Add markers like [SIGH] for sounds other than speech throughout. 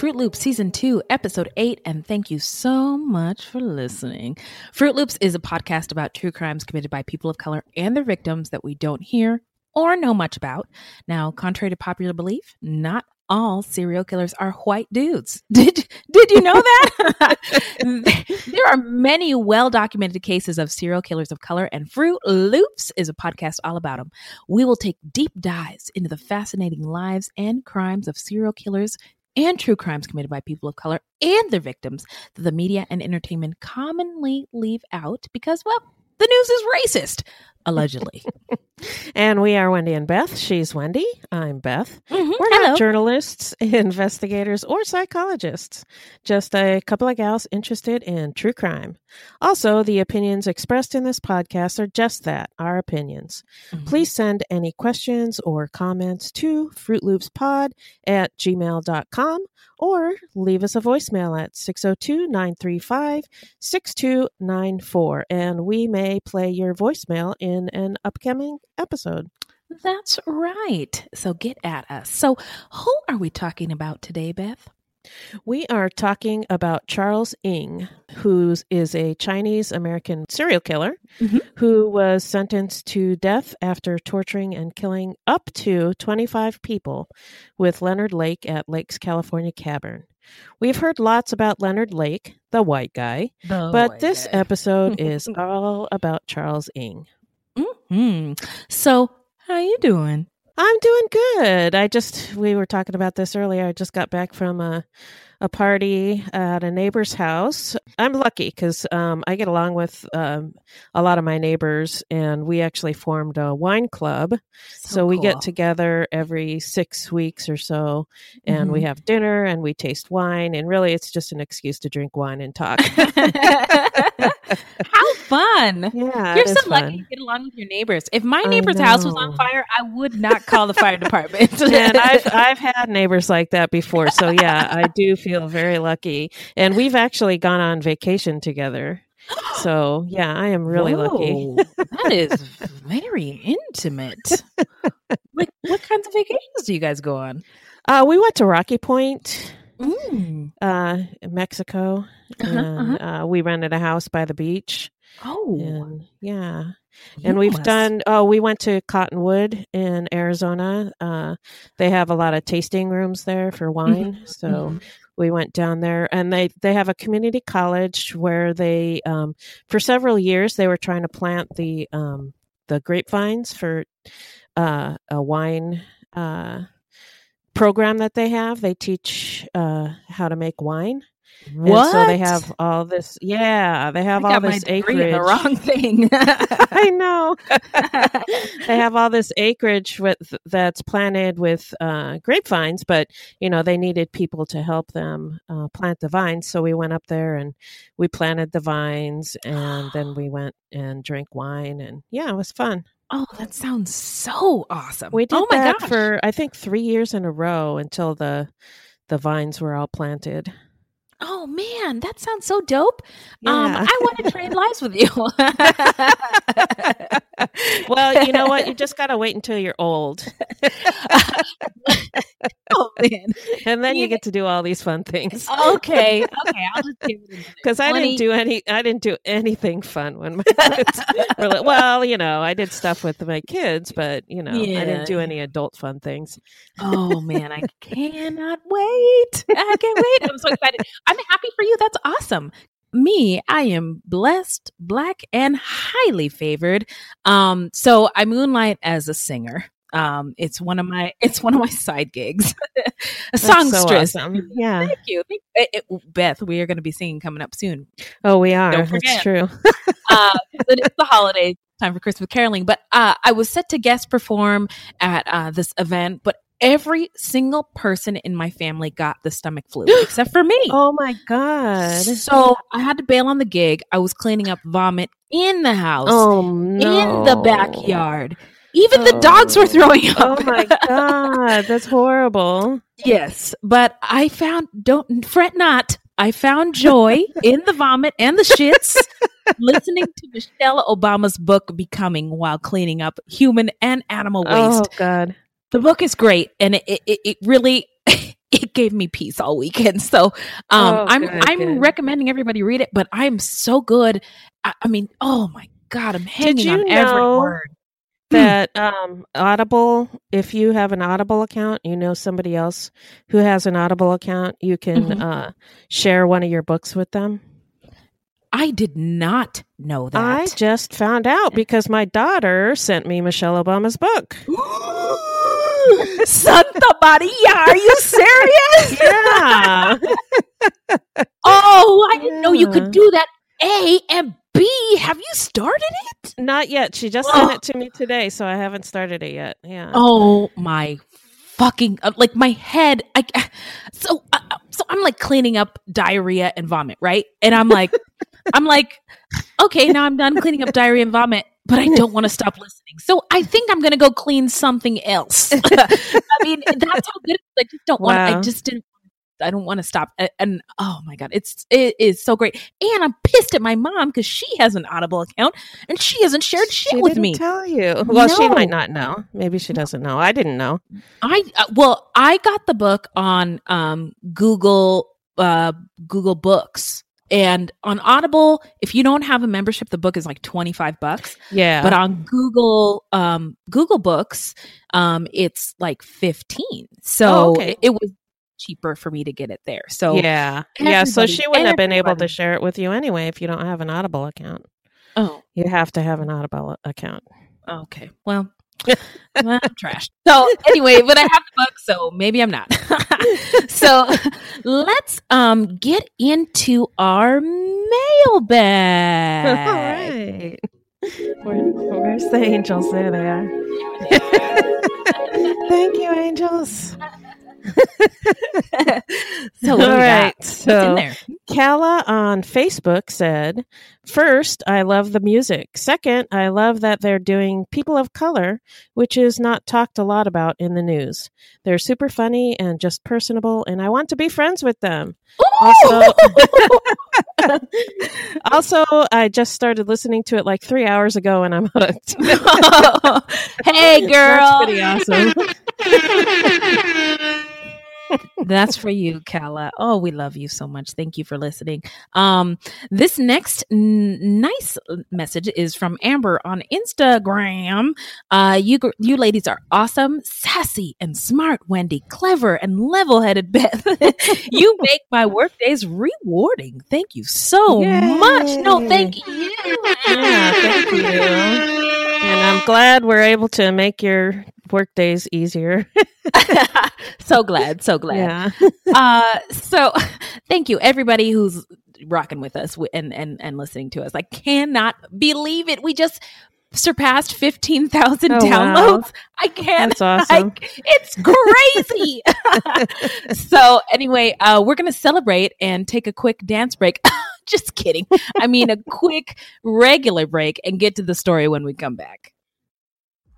Fruit Loops Season 2, Episode 8, and thank you so much for listening. Fruit Loops is a podcast about true crimes committed by people of color and their victims that we don't hear or know much about. Now, contrary to popular belief, not all serial killers are white dudes. [LAUGHS] Did did you know that? [LAUGHS] there are many well documented cases of serial killers of color, and Fruit Loops is a podcast all about them. We will take deep dives into the fascinating lives and crimes of serial killers and true crimes committed by people of color and their victims that the media and entertainment commonly leave out because, well, the news is racist, allegedly. [LAUGHS] And we are Wendy and Beth. She's Wendy. I'm Beth. Mhm. We're Hello. not journalists, [LAUGHS] investigators, or psychologists, just a couple of gals interested in true crime. Also, the opinions expressed in this podcast are just that our opinions. Mhm. Please send any questions or comments to fruitloopspod at gmail.com or leave us a voicemail at 602 935 6294 and we may play your voicemail in an upcoming episode. That's right. So get at us. So, who are we talking about today, Beth? We are talking about Charles Ng, who is a Chinese American serial killer Mhm. who was sentenced to death after torturing and killing up to 25 people with Leonard Lake at Lake's California Cabin. We've heard lots about Leonard Lake, the white guy, but this episode [LAUGHS] is all about Charles Ng. Hmm. So, how you doing? I'm doing good. I just we were talking about this earlier. I just got back from a a party at a neighbor's house. I'm lucky because um, I get along with um, a lot of my neighbors, and we actually formed a wine club. So, we get together every six weeks or so, and we Mhm. have dinner and we taste wine. And really, it's just an excuse to drink wine and talk. [LAUGHS] [LAUGHS] [LAUGHS] How fun! yeah, You're so lucky fun. to get along with your neighbors. If my neighbor's house was on fire, I would not call the fire department. [LAUGHS] and I've I've had neighbors like that before. So yeah, I do feel very lucky. And we've actually gone on vacation together. [GASPS] So yeah, I am really lucky. That is very intimate. [LAUGHS] like, what kinds of vacations do you guys go on? Uh, we went to Rocky Point, Mm. uh, in Mexico, Uh-huh, and uh, we rented a house by the beach. Oh, And yeah, you and we've done. Oh, we went to Cottonwood in Arizona. Uh, they have a lot of tasting rooms there for wine. So. Mhm. we went down there and they they have a community college where they um, for several years they were trying to plant the um, the grapevines for uh, a wine uh, program that they have they teach uh, how to make wine And What? so they have all this yeah they have all this acreage the wrong thing. [LAUGHS] I know. [LAUGHS] they have all this acreage with that's planted with uh, grapevines, but you know they needed people to help them uh, plant the vines. So we went up there and we planted the vines, and then we [GASPS] went and drank wine, and yeah, it was fun. Oh, that sounds so awesome. We did oh my that gosh. for I think three years in a row until the the vines were all planted. Oh man, that sounds so dope. Um, I want to trade lives with you. [LAUGHS] well, you know what? You just gotta wait until you're old, [LAUGHS] oh man. [LAUGHS] and then you You- get to do all these fun things. Okay. Okay. I'll just give it because I didn't do any. I didn't do anything fun when my kids were li- well, you know, I did stuff with my kids, but you know, I didn't do any adult fun things. Oh man, I cannot wait. I can't wait. I'm so excited. I'm happy for you. That's awesome. Me, I am blessed, black, and highly favored. Um, so I moonlight as a singer. Um, it's one of my it's one of my side gigs. [LAUGHS] a That's so songstress. awesome. Yeah. Thank you. Thank, eh, eh, Beth, we are going to be singing coming up soon. Oh, we are. Don't That's true. [LAUGHS] uh, it is the holiday time for Christmas caroling. But uh, I was set to guest perform at uh, this event, but every single person in my family got the stomach flu [GASPS] except for me. Oh my god. So I had to bail on the gig. I was cleaning up vomit in the house, Oh no. in the backyard. Even the dogs were Oh. throwing up. Oh my [LAUGHS] god, that's horrible. Yes, but I found don't fret not. I found joy in the vomit and the shits [LAUGHS] listening to Michelle Obama's book Becoming while cleaning up human and animal oh waste. Oh god. The book is great and it it, it really [LAUGHS] it gave me peace all weekend. [LAUGHS] So um Oh, I'm good, I'm good. recommending everybody read it, but I am so good. I, I mean, oh my god, I'm hanging on every word. that um audible if you have an audible account you know somebody else who has an audible account you can Mhm. uh share one of your books with them I did not know that. i just found out because my daughter sent me michelle obama's book [GASPS] [GASPS] Santa Maria, are you serious? [LAUGHS] yeah oh, I didn't know you could do that. A and B. Have you started it? not yet she just sent it to me today so i haven't started it yet yeah Oh my fucking uh, like my head. I so uh, uh, so I'm like cleaning up diarrhea and vomit, right? And I'm like, I'm like, okay, now I'm done cleaning up diarrhea and vomit, but I don't want to stop listening. So I think I'm gonna go clean something else. [LAUGHS] I mean, that's how good. it is. I just don't want. I just didn't I don't want to stop. And, and oh my god, it's it is so great. And I'm pissed at my mom because she has an Audible account and she hasn't shared shit she with didn't me. Tell you? Well, she might not know. Maybe she doesn't know. I didn't know. I uh, well, I got the book on um Google uh Google Books. And on Audible, if you don't have a membership, the book is like 25 bucks. Yeah, But on Google um Google Books, um it's like 15. So Oh, okay. it, it was cheaper for me to get it there. So yeah, yeah. So she wouldn't have been able to share it with you anyway if you don't have an Audible account. Oh, You have to have an Audible account. okay. Well, [LAUGHS] well, I'm [LAUGHS] trash. So anyway, but I have the book, so maybe I'm not. [LAUGHS] so let's um get into our mailbag. All right. Where, where's the angels? There they are. Thank you, angels. [LAUGHS] So what do we All right. So? Kala on Facebook said, First, I love the music. Second, I love that they're doing people of color, which is not talked a lot about in the news. They're super funny and just personable, and I want to be friends with them. Also, [LAUGHS] also, I just started listening to it like three hours ago, and I'm hooked. [LAUGHS] hey, girl. That's pretty awesome. That's for you, Kala. Oh, we love you so much. Thank you for listening. Um, this next n- nice message is from Amber on Instagram. Uh, you you ladies are awesome, sassy and smart. Wendy, clever and level-headed. [LAUGHS] Beth, you [LAUGHS] make my work days rewarding. Thank you so much. No, thank you. Yeah, thank you. And I'm glad we're able to make your work days easier. [LAUGHS] so glad, so glad. Yeah. [LAUGHS] uh so [LAUGHS] thank you everybody who's rocking with us and and and listening to us i cannot believe it we just surpassed 15,000 Oh, wow. downloads i can't That's awesome. I, it's crazy so anyway uh we're gonna celebrate and take a quick dance break [LAUGHS] just kidding i mean a quick regular break and get to the story when we come back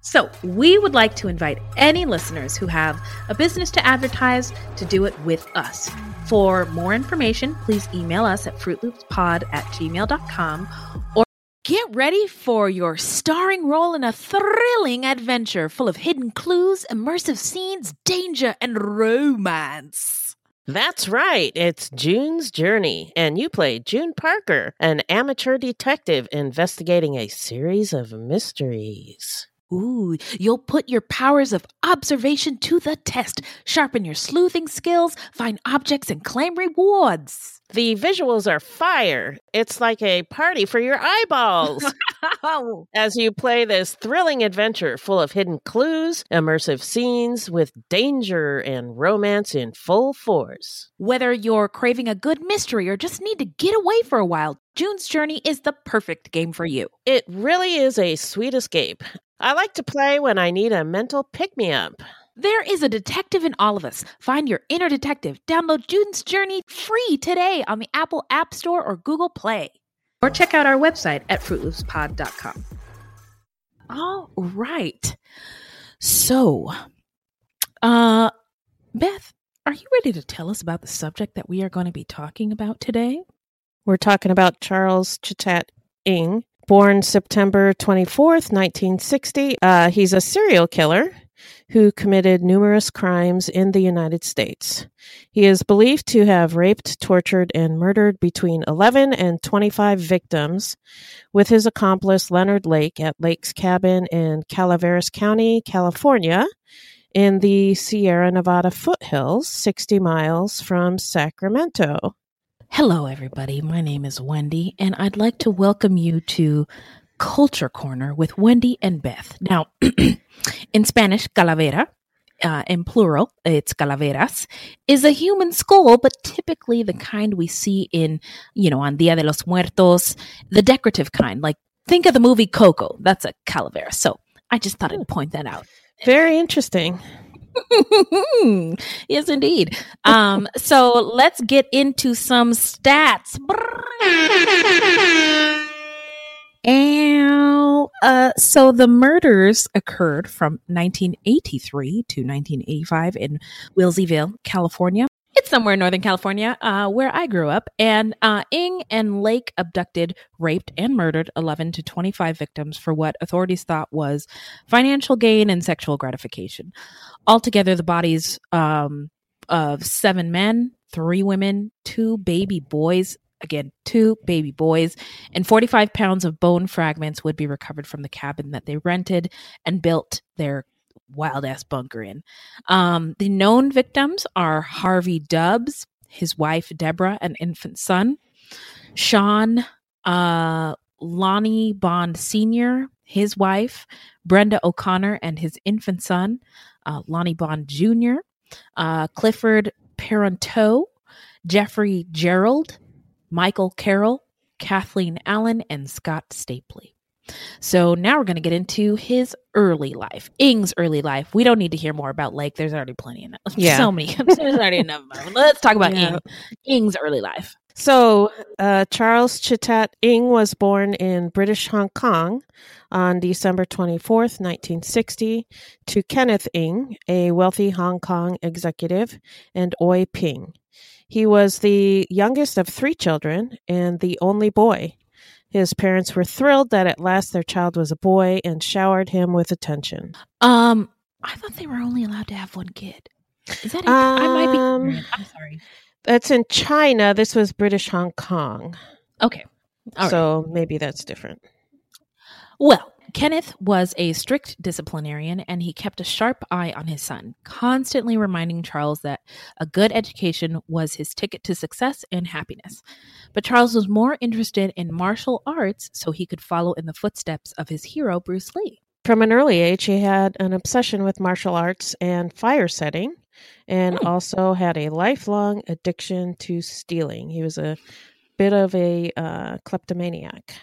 so, we would like to invite any listeners who have a business to advertise to do it with us. For more information, please email us at fruitloopspod at gmail.com or get ready for your starring role in a thrilling adventure full of hidden clues, immersive scenes, danger, and romance. That's right. It's June's Journey, and you play June Parker, an amateur detective investigating a series of mysteries. Ooh, you'll put your powers of observation to the test, sharpen your sleuthing skills, find objects, and claim rewards. The visuals are fire. It's like a party for your eyeballs [LAUGHS] as you play this thrilling adventure full of hidden clues, immersive scenes with danger and romance in full force. Whether you're craving a good mystery or just need to get away for a while, June's Journey is the perfect game for you. It really is a sweet escape. I like to play when I need a mental pick me up. There is a detective in all of us. Find your inner detective. Download June's Journey free today on the Apple App Store or Google Play. Or check out our website at fruitloopspod.com. All right. So, uh, Beth, are you ready to tell us about the subject that we are going to be talking about today? We're talking about Charles Chitat Ng, born September 24th, 1960. Uh, he's a serial killer who committed numerous crimes in the United States. He is believed to have raped, tortured, and murdered between 11 and 25 victims with his accomplice Leonard Lake at Lake's Cabin in Calaveras County, California, in the Sierra Nevada foothills, 60 miles from Sacramento. Hello, everybody. My name is Wendy, and I'd like to welcome you to Culture Corner with Wendy and Beth. Now, [CLEARS THROAT] in Spanish, calavera, uh, in plural, it's calaveras, is a human skull, but typically the kind we see in, you know, on Dia de los Muertos, the decorative kind. Like, think of the movie Coco. That's a calavera. So I just thought I'd point that out. Very interesting. [LAUGHS] yes, indeed. Um, so let's get into some stats. And uh, so the murders occurred from 1983 to 1985 in Wilseyville, California. Somewhere in Northern California, uh, where I grew up. And uh, Ng and Lake abducted, raped, and murdered 11 to 25 victims for what authorities thought was financial gain and sexual gratification. Altogether, the bodies um, of seven men, three women, two baby boys, again, two baby boys, and 45 pounds of bone fragments would be recovered from the cabin that they rented and built their wild ass bunker in. Um, the known victims are Harvey Dubs, his wife Deborah, and infant son, Sean uh, Lonnie Bond Sr., his wife, Brenda O'Connor, and his infant son, uh, Lonnie Bond Jr., uh, Clifford Parenteau, Jeffrey Gerald, Michael Carroll, Kathleen Allen, and Scott Stapley. So now we're going to get into his early life, Ng's early life. We don't need to hear more about Lake. There's already plenty enough. [LAUGHS] Yeah. So many. [LAUGHS] There's already enough. Let's talk about yeah. Ng, Ng's early life. So, uh, Charles Chitat Ng was born in British Hong Kong on December 24th, 1960, to Kenneth Ng, a wealthy Hong Kong executive, and Oi Ping. He was the youngest of three children and the only boy. His parents were thrilled that at last their child was a boy and showered him with attention. Um, I thought they were only allowed to have one kid. Is that? A, um, I might be. Um, I'm sorry. That's in China. This was British Hong Kong. Okay. All so right. maybe that's different. Well, Kenneth was a strict disciplinarian and he kept a sharp eye on his son, constantly reminding Charles that a good education was his ticket to success and happiness. But Charles was more interested in martial arts so he could follow in the footsteps of his hero, Bruce Lee. From an early age, he had an obsession with martial arts and fire setting, and hmm. also had a lifelong addiction to stealing. He was a bit of a uh, kleptomaniac.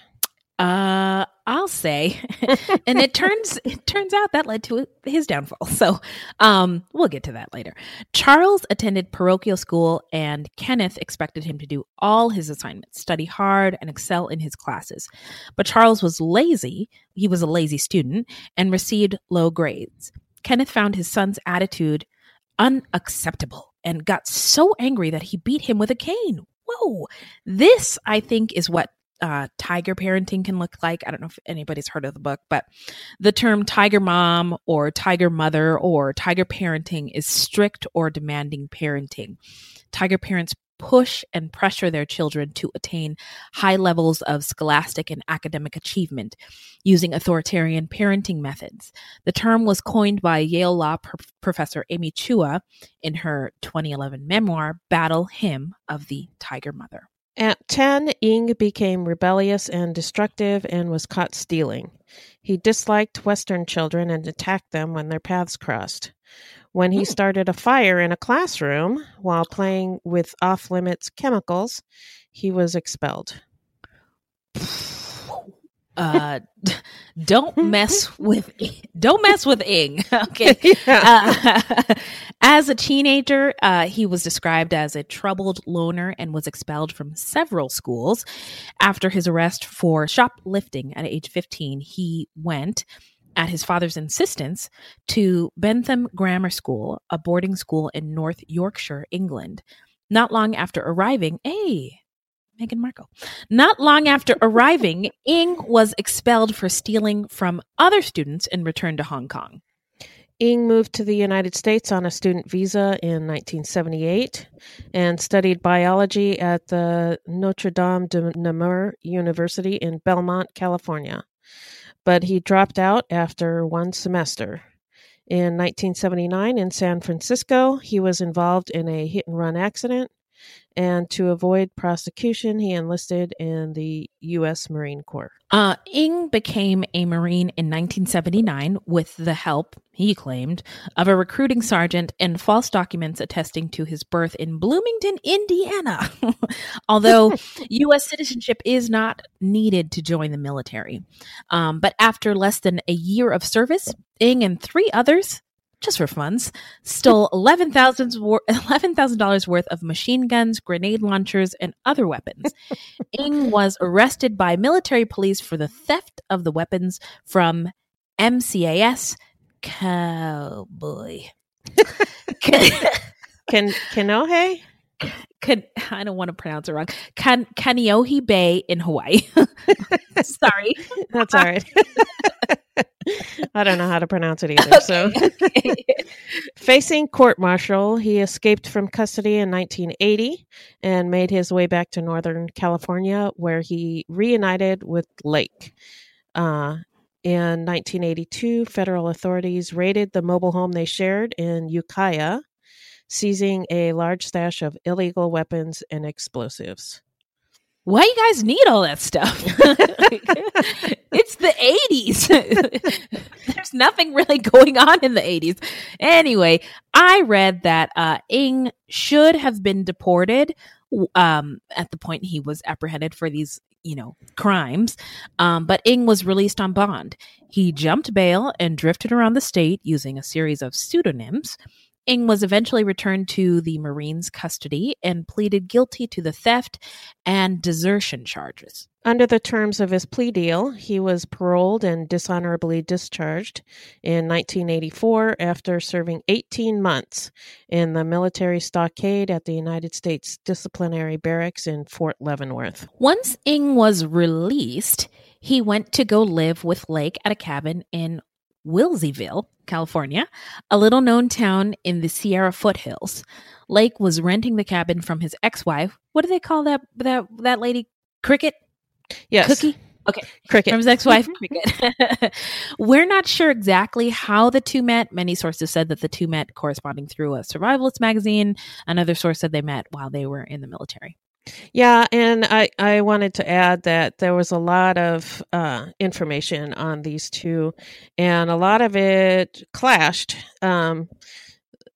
Uh, I'll say, [LAUGHS] and it turns it turns out that led to his downfall. So, um, we'll get to that later. Charles attended parochial school, and Kenneth expected him to do all his assignments, study hard, and excel in his classes. But Charles was lazy. He was a lazy student and received low grades. Kenneth found his son's attitude unacceptable and got so angry that he beat him with a cane. Whoa! This, I think, is what uh, tiger parenting can look like. I don't know if anybody's heard of the book, but the term tiger mom or tiger mother or tiger parenting is strict or demanding parenting. Tiger parents push and pressure their children to attain high levels of scholastic and academic achievement using authoritarian parenting methods. The term was coined by Yale Law pr- professor Amy Chua in her 2011 memoir, Battle Hymn of the Tiger Mother. At 10, Ng became rebellious and destructive and was caught stealing. He disliked Western children and attacked them when their paths crossed. When he hmm. started a fire in a classroom while playing with off limits chemicals, he was expelled. Uh, [LAUGHS] don't mess [LAUGHS] with don't mess with Ng. [LAUGHS] Okay. Yeah. Uh, as a teenager, uh, he was described as a troubled loner and was expelled from several schools. After his arrest for shoplifting at age 15, he went at his father's insistence to Bentham Grammar School, a boarding school in North Yorkshire, England. Not long after arriving, hey, Meghan Markle. Not long after arriving, Ng was expelled for stealing from other students and returned to Hong Kong. Ng moved to the United States on a student visa in 1978 and studied biology at the Notre Dame de Namur University in Belmont, California. But he dropped out after one semester. In 1979 in San Francisco, he was involved in a hit and run accident and to avoid prosecution, he enlisted in the U.S. Marine Corps. Uh, Ng became a Marine in 1979 with the help, he claimed, of a recruiting sergeant and false documents attesting to his birth in Bloomington, Indiana. [LAUGHS] Although [LAUGHS] U.S. citizenship is not needed to join the military. Um, but after less than a year of service, Ng and three others just for funds, stole $11,000 [LAUGHS] worth of machine guns, grenade launchers, and other weapons. Ng was arrested by military police for the theft of the weapons from MCAS Cowboy. Can Kanohe? [LAUGHS] Can, I don't want to pronounce it wrong. Kan, Kaneohe Bay in Hawaii. [LAUGHS] Sorry. That's all right. I don't know how to pronounce it either. So, [LAUGHS] facing court martial, he escaped from custody in 1980 and made his way back to Northern California, where he reunited with Lake. Uh, in 1982, federal authorities raided the mobile home they shared in Ukiah, seizing a large stash of illegal weapons and explosives. Why you guys need all that stuff? [LAUGHS] it's the 80s. [LAUGHS] There's nothing really going on in the 80s. Anyway, I read that uh, Ng should have been deported um, at the point he was apprehended for these you know, crimes. Um, but Ng was released on bond. He jumped bail and drifted around the state using a series of pseudonyms. Ng was eventually returned to the Marines' custody and pleaded guilty to the theft and desertion charges. Under the terms of his plea deal, he was paroled and dishonorably discharged in 1984 after serving 18 months in the military stockade at the United States Disciplinary Barracks in Fort Leavenworth. Once Ng was released, he went to go live with Lake at a cabin in Wilseyville, California, a little known town in the Sierra foothills. Lake was renting the cabin from his ex-wife. What do they call that that that lady? Cricket? Yes. Cookie? Okay. Cricket. From his ex-wife, mm-hmm. Cricket. [LAUGHS] We're not sure exactly how the two met. Many sources said that the two met corresponding through a survivalist magazine. Another source said they met while they were in the military. Yeah, and I, I wanted to add that there was a lot of uh, information on these two, and a lot of it clashed. Um,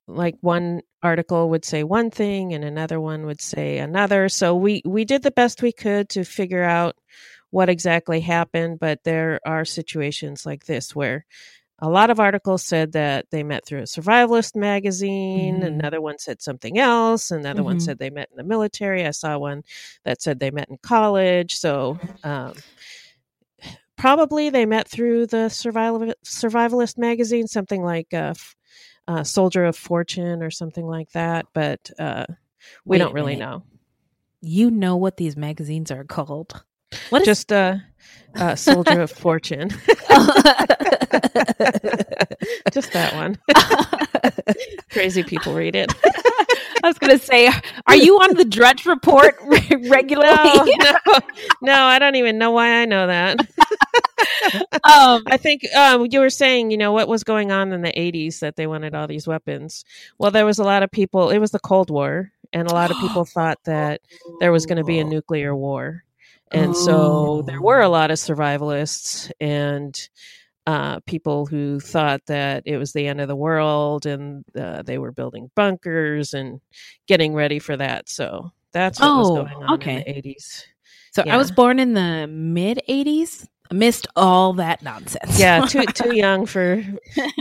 like one article would say one thing, and another one would say another. So we we did the best we could to figure out what exactly happened, but there are situations like this where a lot of articles said that they met through a survivalist magazine. Mm-hmm. Another one said something else. Another mm-hmm. one said they met in the military. I saw one that said they met in college. So, um, probably they met through the survival survivalist magazine, something like a, a, Soldier of Fortune or something like that. But uh, we Wait don't really know. You know what these magazines are called? What is just a, a [LAUGHS] Soldier of Fortune? [LAUGHS] Just that one. [LAUGHS] Crazy people read it. I was going to say, are you on the Drudge Report regularly? No, no, no, I don't even know why I know that. um, I think um, you were saying, you know, what was going on in the 80s that they wanted all these weapons. Well, there was a lot of people, it was the Cold War, and a lot of [GASPS] people thought that there was going to be a nuclear war. And so there were a lot of survivalists and uh, people who thought that it was the end of the world and uh, they were building bunkers and getting ready for that. So that's what oh, was going on okay. in the 80s. So yeah. I was born in the mid 80s. I missed all that nonsense. yeah, [LAUGHS] too too young for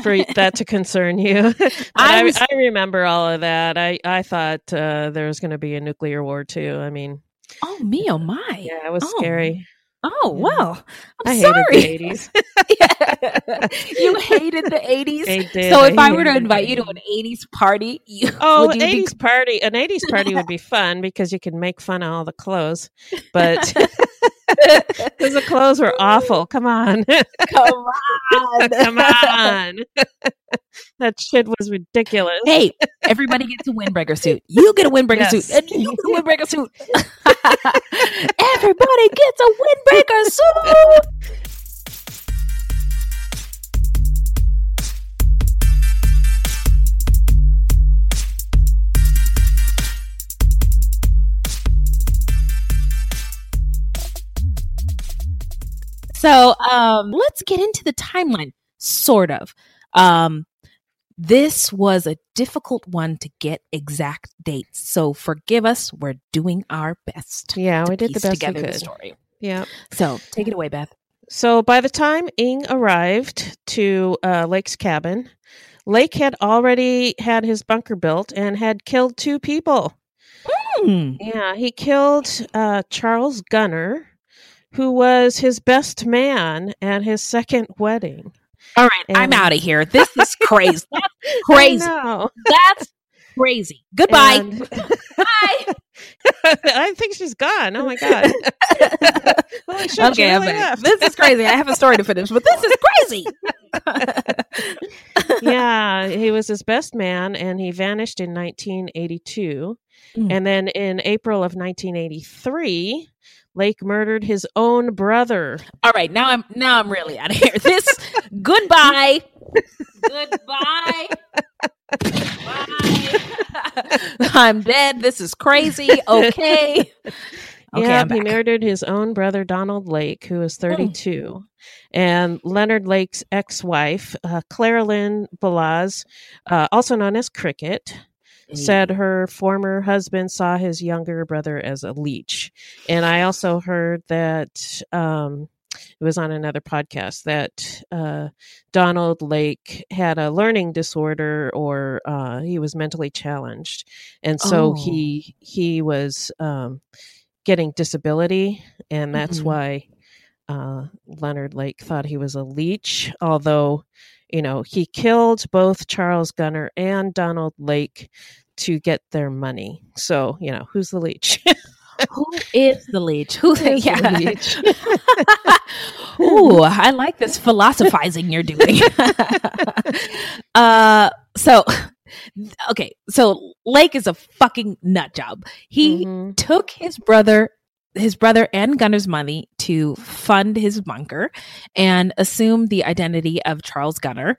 for that to concern you. [LAUGHS] I, was, I, I remember all of that. I I thought uh, there was going to be a nuclear war too. I mean, oh me, oh my, yeah, it was oh. scary. Oh well, I'm I sorry. hated the 80s. [LAUGHS] yeah. You hated the 80s. So if I, I were to invite you to an 80s party, you, oh, 80s be... party, an 80s party would be [LAUGHS] fun because you can make fun of all the clothes, but [LAUGHS] because the clothes were awful. [LAUGHS] Come on, come on, [LAUGHS] come on. [LAUGHS] that shit was ridiculous. Hey, everybody gets a windbreaker suit. You get a windbreaker yes. suit, and you get a windbreaker suit. everybody gets a windbreaker suit. So um, let's get into the timeline, sort of. Um, this was a difficult one to get exact dates, so forgive us. We're doing our best. Yeah, we did the best together we could. The story. Yeah. So take it away, Beth. So by the time Ng arrived to uh, Lake's cabin, Lake had already had his bunker built and had killed two people. Mm. Yeah, he killed uh, Charles Gunnar, who was his best man at his second wedding. All right, and... I'm out of here. This is crazy. [LAUGHS] That's crazy. That's crazy. Goodbye. And- Bye. [LAUGHS] I think she's gone. Oh my god. [LAUGHS] Holy shit, okay, really. This is crazy. I have a story to finish, but this is crazy. yeah, he was his best man and he vanished in 1982. Mm. And then in April of 1983, Lake murdered his own brother. All right, now I'm now I'm really out of here. This goodbye. goodbye. Bye. I'm dead. This is crazy. Okay. [LAUGHS] Okay, yeah, he murdered his own brother, Donald Lake, who was 32. And Leonard Lake's ex wife, uh, Claralyn Balazs, uh, also known as Cricket, said her former husband saw his younger brother as a leech. And I also heard that um, it was on another podcast that uh, Donald Lake had a learning disorder or uh, he was mentally challenged, and so Oh. he he was um, getting disability, and that's Mhm. why. Uh, Leonard Lake thought he was a leech, although, you know, he killed both Charles Gunnar and Donald Lake to get their money. So, you know, who's the leech? Who is the leech? Who? [LAUGHS] The yeah. leech? [LAUGHS] [LAUGHS] Ooh, I like this philosophizing you're doing. uh, so okay, so Lake is a fucking nut job. He Mhm. took his brother his brother and Gunnar's money to fund his bunker and assume the identity of Charles Gunnar.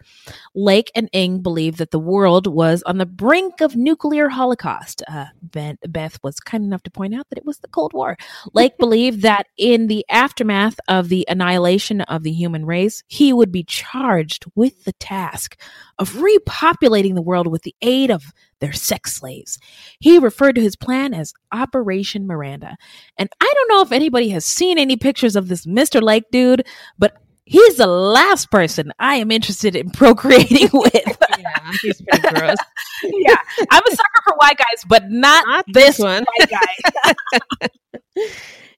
Lake and Ng believed that the world was on the brink of nuclear holocaust. Uh, ben, Beth was kind enough to point out that it was the Cold War. Lake [LAUGHS] believed that in the aftermath of the annihilation of the human race, he would be charged with the task of repopulating the world with the aid of their sex slaves. He referred to his plan as Operation Miranda. And I don't know if anybody has seen any pictures of this Mr. Lake dude, but he's the last person I am interested in [LAUGHS] procreating [LAUGHS] with. yeah, he's pretty gross. [LAUGHS] yeah, I'm a sucker for white guys, but not, Not this this one. white guy.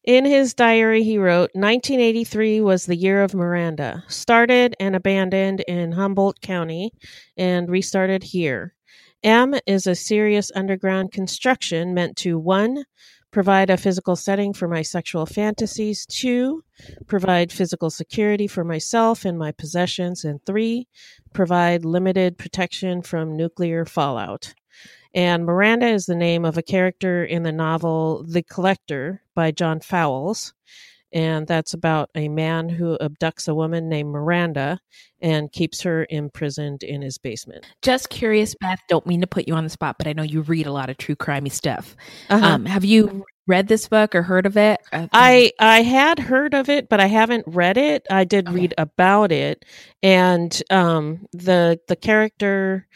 In his diary, he wrote 1983 was the year of Miranda, started and abandoned in Humboldt County and restarted here. M is a serious underground construction meant to 1. Provide a physical setting for my sexual fantasies. 2. Provide physical security for myself and my possessions. And 3. Provide limited protection from nuclear fallout. And Miranda is the name of a character in the novel The Collector by John Fowles. And that's about a man who abducts a woman named Miranda and keeps her imprisoned in his basement. Just curious, Beth. Don't mean to put you on the spot, but I know you read a lot of true crimey stuff. Uh-huh. Um, have you read this book or heard of it? Uh, I I had heard of it, but I haven't read it. I did Okay. read about it, and um, the the character,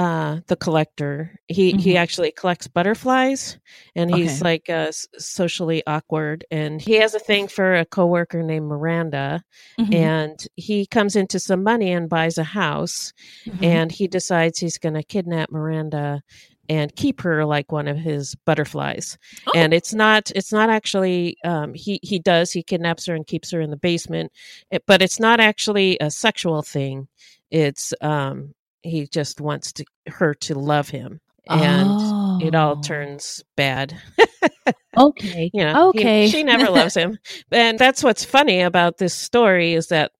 uh, the collector, he he Mhm. actually collects butterflies, and he's Okay. like uh, socially awkward, and he has a thing for a coworker named Miranda, Mhm, and he comes into some money and buys a house, mhm. and he decides he's going to kidnap Miranda and keep her like one of his butterflies. Oh. And it's not it's not actually um, he he does he kidnaps her and keeps her in the basement, it, but it's not actually a sexual thing. It's um, he just wants to her to love him, and it all Oh. turns bad. Okay. [LAUGHS] You know, he- okay. she never loves him, [LAUGHS] and that's what's funny about this story is that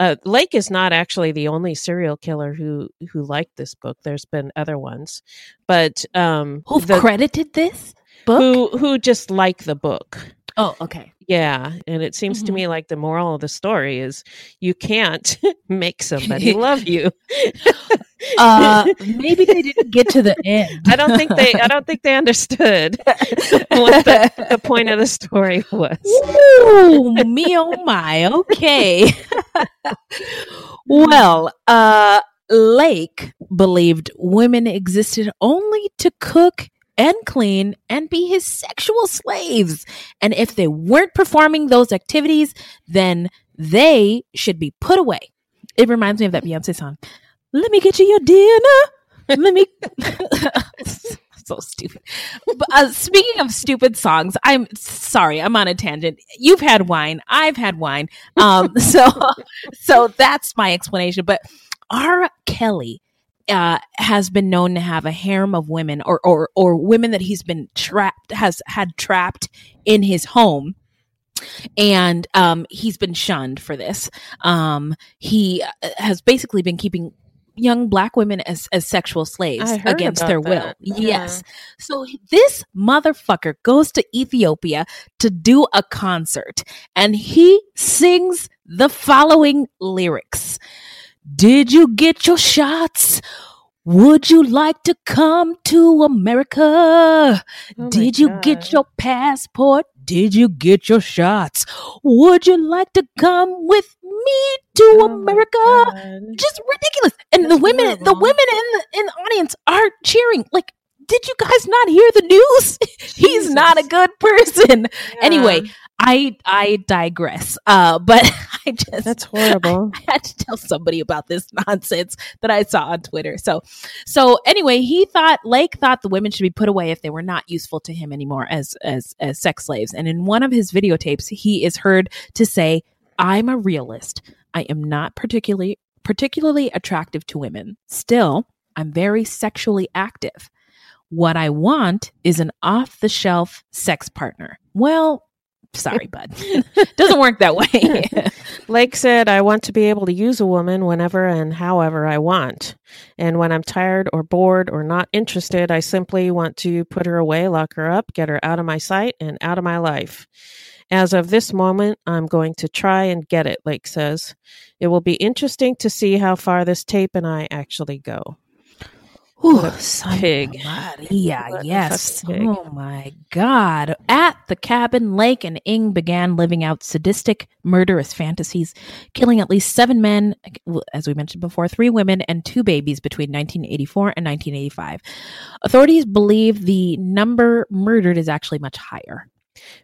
uh, Lake is not actually the only serial killer who who liked this book. There's been other ones, but um, Who've the- credited this book? who who just like the book. oh, okay. Yeah, and it seems to Mhm. me like the moral of the story is you can't [LAUGHS] make somebody [LAUGHS] love you. Uh, maybe they [LAUGHS] didn't get to the end. I don't think they I don't think they understood what the, the point of the story was. Ooh, me oh my. Okay. well, uh Lake believed women existed only to cook and clean and be his sexual slaves. And if they weren't performing those activities, then they should be put away. It reminds me of that Beyonce song. Let me get you your dinner. Let me [LAUGHS] so stupid. But, uh, speaking of stupid songs, I'm sorry, I'm on a tangent. You've had wine, I've had wine. Um, [LAUGHS] so, so that's my explanation. But R. Kelly uh, has been known to have a harem of women or, or, or women that he's been trapped, has had trapped in his home and um, he's been shunned for this. Um, he uh, has basically been keeping young black women as, as sexual slaves against their that. will. Yeah. Yes. So this motherfucker goes to Ethiopia to do a concert and he sings the following lyrics. Did you get your shots? Would you like to come to America? Oh Did you God. get your passport? Did you get your shots? Would you like to come with me to oh America? Just ridiculous. And That's the women, horrible. the women in the in the audience are cheering. Like, did you guys not hear the news? [LAUGHS] He's not a good person. Yeah. Anyway, I I digress. Uh, but [LAUGHS] I just that's horrible. I, [LAUGHS] I, had to tell somebody about this [LAUGHS] nonsense that I saw on Twitter. So so anyway, he thought Lake thought the women should be put away if they were not useful to him anymore as as as sex slaves. And in one of his videotapes, he is heard to say, "I'm a realist. I am not particularly particularly attractive to women. Still, I'm very sexually active." What I want is an off the shelf sex partner. Well, sorry, bud. [LAUGHS] Doesn't work that way. [LAUGHS] Lake said, I want to be able to use a woman whenever and however I want. And when I'm tired or bored or not interested, I simply want to put her away, lock her up, get her out of my sight and out of my life. As of this moment, I'm going to try and get it, Lake says. It will be interesting to see how far this tape and I actually go. Ooh, pig. Yeah, yes. Oh my God. At the cabin, Lake and Ng began living out sadistic, murderous fantasies, killing at least seven men, as we mentioned before, three women, and two babies between 1984 and 1985. Authorities believe the number murdered is actually much higher.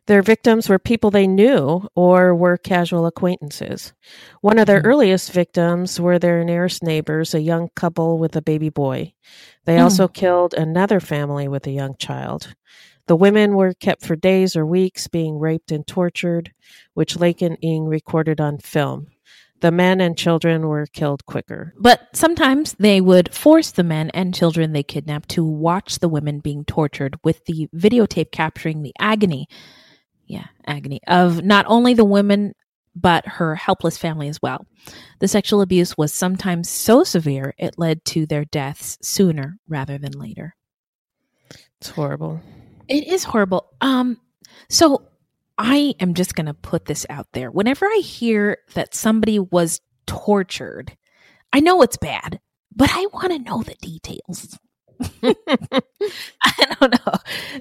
Their victims were people they knew or were casual acquaintances. One of their mm. earliest victims were their nearest neighbors, a young couple with a baby boy. They mm. also killed another family with a young child. The women were kept for days or weeks being raped and tortured, which Lake and Ng recorded on film. The men and children were killed quicker. But sometimes they would force the men and children they kidnapped to watch the women being tortured with the videotape capturing the agony. Yeah, agony of not only the women, but her helpless family as well. The sexual abuse was sometimes so severe it led to their deaths sooner rather than later. It's horrible. It is horrible. Um so I am just going to put this out there. Whenever I hear that somebody was tortured, I know it's bad, but I want to know the details. [LAUGHS] I don't know.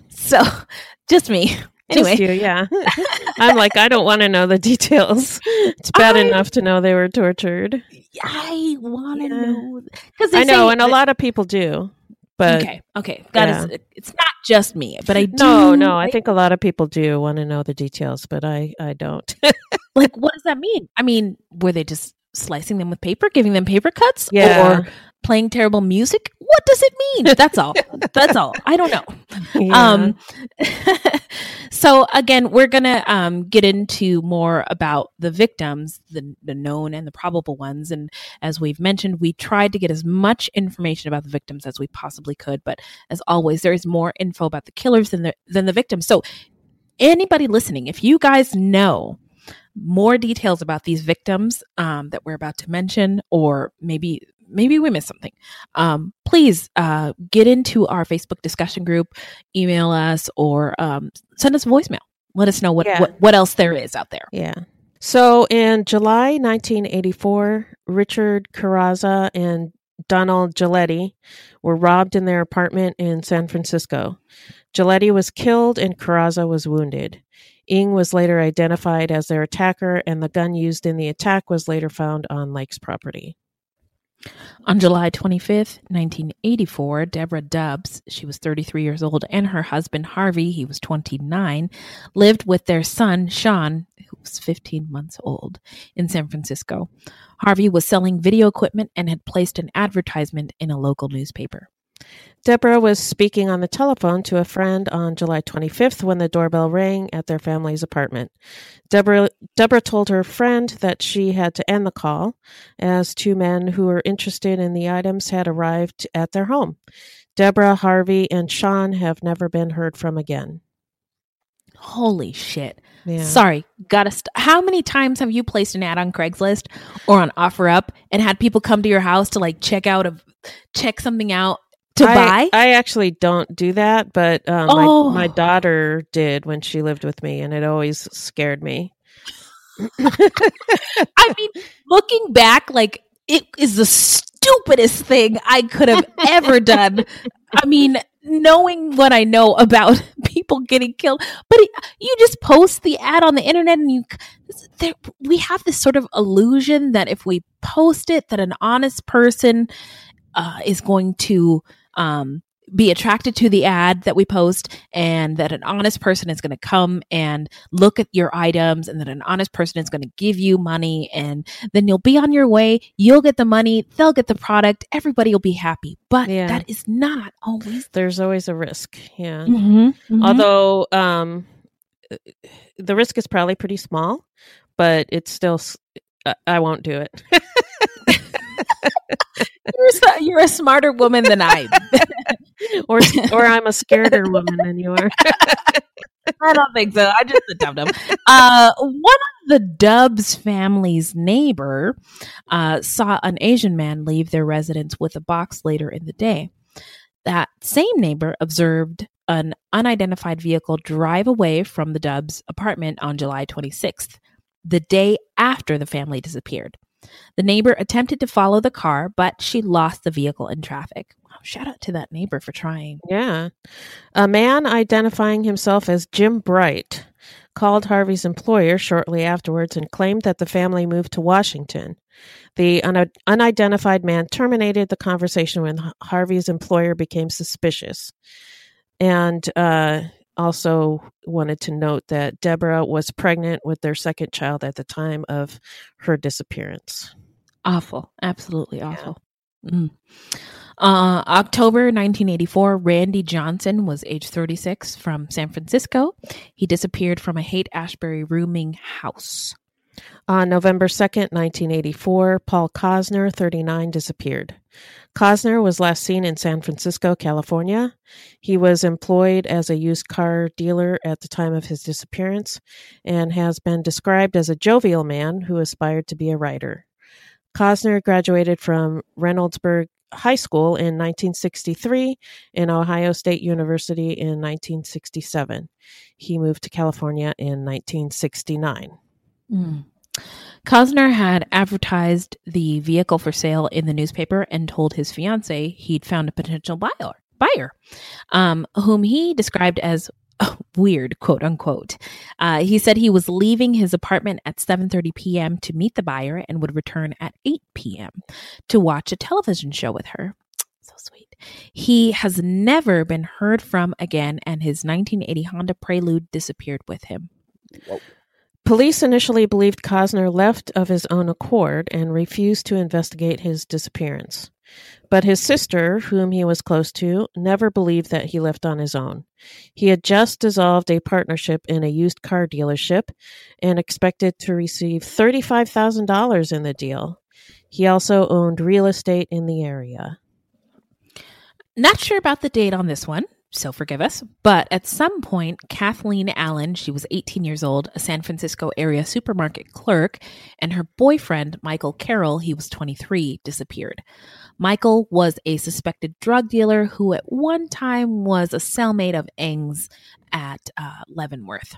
So, just me. Anyway, you, yeah. [LAUGHS] I'm like, I don't want to know the details. It's bad I, enough to know they were tortured. I want to yeah. know because I know, and a lot of people do. But okay, okay, that yeah. is. It's not just me, but I do. No, no, I think a lot of people do want to know the details, but I, I don't. [LAUGHS] like, what does that mean? I mean, were they just slicing them with paper, giving them paper cuts, yeah. or playing terrible music? What does it mean? That's all. That's all. I don't know. Yeah. Um, [LAUGHS] so again, we're gonna um, get into more about the victims, the, the known and the probable ones. And as we've mentioned, we tried to get as much information about the victims as we possibly could. But as always, there is more info about the killers than the than the victims. So anybody listening, if you guys know more details about these victims um, that we're about to mention, or maybe maybe we missed something. Um, please uh, get into our Facebook discussion group, email us, or um, send us a voicemail. Let us know what, yeah. what what else there is out there. Yeah. So in July 1984, Richard Carrazza and Donald Giuletti were robbed in their apartment in San Francisco. Giuletti was killed and Carrazza was wounded. Ng was later identified as their attacker, and the gun used in the attack was later found on Lake's property. On July 25th, 1984, Deborah Dubs, she was 33 years old, and her husband Harvey, he was 29, lived with their son Sean, who was 15 months old, in San Francisco. Harvey was selling video equipment and had placed an advertisement in a local newspaper. Deborah was speaking on the telephone to a friend on July 25th when the doorbell rang at their family's apartment. Deborah, Deborah told her friend that she had to end the call as two men who were interested in the items had arrived at their home. Deborah, Harvey, and Sean have never been heard from again. Holy shit. Yeah. Sorry, gotta. St- How many times have you placed an ad on Craigslist or on OfferUp and had people come to your house to like check out a check something out to I, buy? I actually don't do that, but um, Oh. my, my daughter did when she lived with me, and it always scared me. I mean, looking back, like it is the stupidest thing I could have ever done. I mean, knowing what I know about [LAUGHS] people getting killed, but it, you just post the ad on the internet, and you there, we have this sort of illusion that if we post it, that an honest person uh, is going to um, be attracted to the ad that we post and that an honest person is going to come and look at your items and that an honest person is going to give you money and then you'll be on your way you'll get the money they'll get the product everybody will be happy but Yeah. that is not always There's always a risk, yeah. Mhm, mhm. Although um, the risk is probably pretty small, but it's still. I won't do it. [LAUGHS] you're, you're a smarter woman than i [LAUGHS] or or I'm a scareder woman than you are. [LAUGHS] I don't think so. I just a dum dum. Uh, one of the Dubs family's neighbor uh, saw an Asian man leave their residence with a box later in the day. That same neighbor observed an unidentified vehicle drive away from the Dubs apartment on July 26th, the day after the family disappeared. The neighbor attempted to follow the car, but she lost the vehicle in traffic. Wow, shout out to that neighbor for trying. Yeah. A man identifying himself as Jim Bright called Harvey's employer shortly afterwards and claimed that the family moved to Washington. The un- unidentified man terminated the conversation when Harvey's employer became suspicious. And uh, also wanted to note that Deborah was pregnant with their second child at the time of her disappearance. Awful. Absolutely awful. Mm. Uh, October 1984, Randy Johnson was age 36 from San Francisco. He disappeared from a Haight Ashbury rooming house. On November 2nd, 1984, Paul Cosner, 39, disappeared. Cosner was last seen in San Francisco, California. He was employed as a used car dealer at the time of his disappearance and has been described as a jovial man who aspired to be a writer. Cosner graduated from Reynoldsburg High School in 1963 and Ohio State University in 1967. He moved to California in 1969. Mm. Cosner had advertised the vehicle for sale in the newspaper and told his fiance he'd found a potential buyer, buyer um, whom he described as [LAUGHS] weird, quote unquote. Uh, he said he was leaving his apartment at 7:30 p.m. to meet the buyer and would return at 8 p.m. to watch a television show with her. [TSK] So sweet. He has never been heard from again, and his 1980 Honda Prelude disappeared with him. Police initially believed Cosner left of his own accord and refused to investigate his disappearance. But his sister, whom he was close to, never believed that he left on his own. He had just dissolved a partnership in a used car dealership and expected to receive $35,000 in the deal. He also owned real estate in the area. Not sure about the date on this one, so forgive us. But at some point, Kathleen Allen, she was 18 years old, a San Francisco area supermarket clerk, and her boyfriend, Michael Carroll, he was 23, disappeared. Michael was a suspected drug dealer who at one time was a cellmate of Ng's at uh, Leavenworth.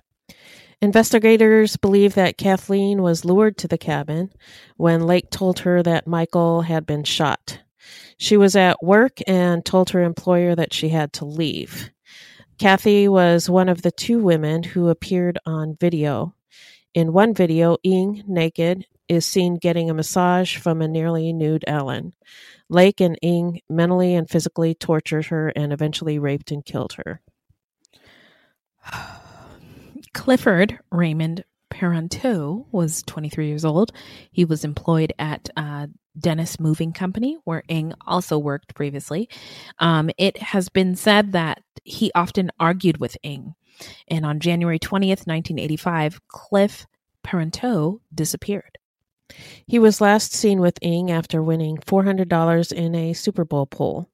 Investigators believe that Kathleen was lured to the cabin when Lake told her that Michael had been shot. She was at work and told her employer that she had to leave. Kathy was one of the two women who appeared on video. In one video, Ng, naked, is seen getting a massage from a nearly nude Allen. Lake and Ng mentally and physically tortured her and eventually raped and killed her. [SIGHS] Clifford Raymond Parenteau was 23 years old. He was employed at uh, Dennis Moving Company, where Ng also worked previously. Um, it has been said that he often argued with Ng. And on January 20th, 1985, Cliff Parenteau disappeared. He was last seen with Ng after winning $400 in a Super Bowl pool.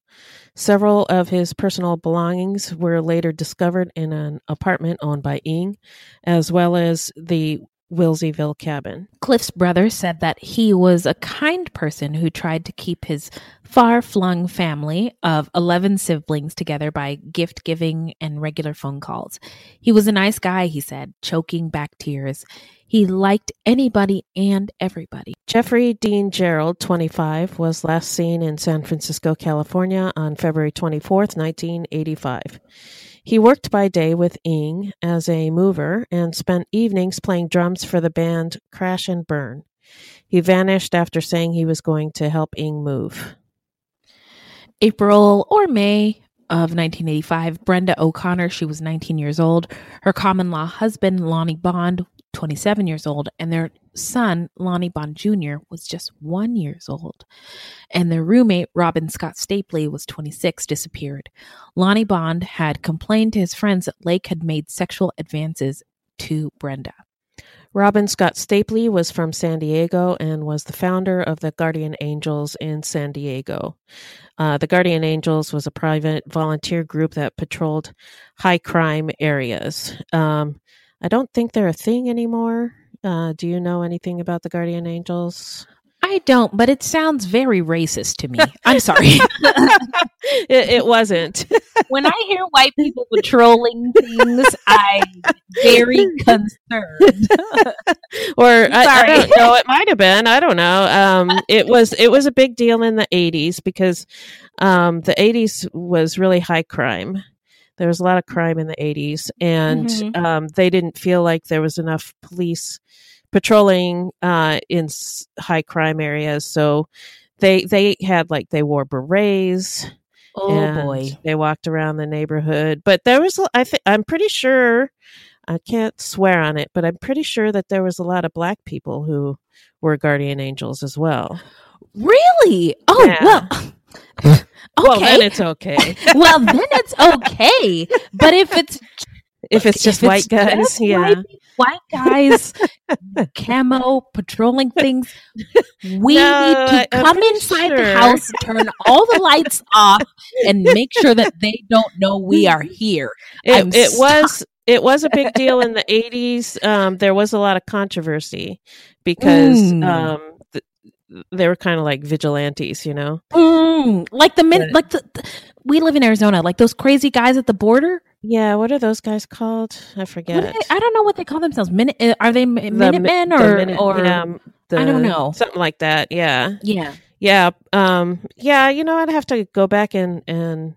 Several of his personal belongings were later discovered in an apartment owned by Ng, as well as the Wilseyville cabin. Cliff's brother said that he was a kind person who tried to keep his far flung family of 11 siblings together by gift giving and regular phone calls. He was a nice guy, he said, choking back tears. He liked anybody and everybody. Jeffrey Dean Gerald, 25, was last seen in San Francisco, California on February 24th, 1985. He worked by day with Ng as a mover and spent evenings playing drums for the band Crash and Burn. He vanished after saying he was going to help Ng move. April or May of 1985, Brenda O'Connor, she was 19 years old. Her common law husband, Lonnie Bond, 27 years old, and their son, Lonnie Bond Jr., was just one years old. And their roommate, Robin Scott Stapley, was 26, disappeared. Lonnie Bond had complained to his friends that Lake had made sexual advances to Brenda. Robin Scott Stapley was from San Diego and was the founder of the Guardian Angels in San Diego. Uh, the Guardian Angels was a private volunteer group that patrolled high crime areas. Um, I don't think they're a thing anymore. Uh, do you know anything about the Guardian Angels? I don't, but it sounds very racist to me. I'm sorry. [LAUGHS] it, it, wasn't. when I hear white people patrolling things, I'm very concerned. [LAUGHS] or I, I, don't know. It might have been. I don't know. Um, it was. It was a big deal in the '80s because um, the '80s was really high crime. There was a lot of crime in the 80s, and mm-hmm. um, they didn't feel like there was enough police patrolling uh, in high crime areas. So they they had like they wore berets. Oh boy! They walked around the neighborhood, but there was I think I'm pretty sure I can't swear on it, but I'm pretty sure that there was a lot of black people who were guardian angels as well. Really? Oh yeah. well. Okay. [LAUGHS] Well, then it's okay. [LAUGHS] well, then it's okay. But if it's [LAUGHS] if it's just if white it's guys, just yeah. White, white guys, camo patrolling things. We no, need to come inside sure. the house, turn all the lights off, and make sure that they don't know we are here. It, it was it was a big deal in the 80s. Um, there was a lot of controversy because mm. um, they were kind of like vigilantes, you know, mm, like the min, like the, the, we live in Arizona, like those crazy guys at the border. Yeah, what are those guys called? I forget. They, I don't know what they call themselves. Minute uh, are they Minutemen or minute, or yeah, the, I don't know something like that. Yeah, yeah, yeah. Um, yeah. You know, I'd have to go back and and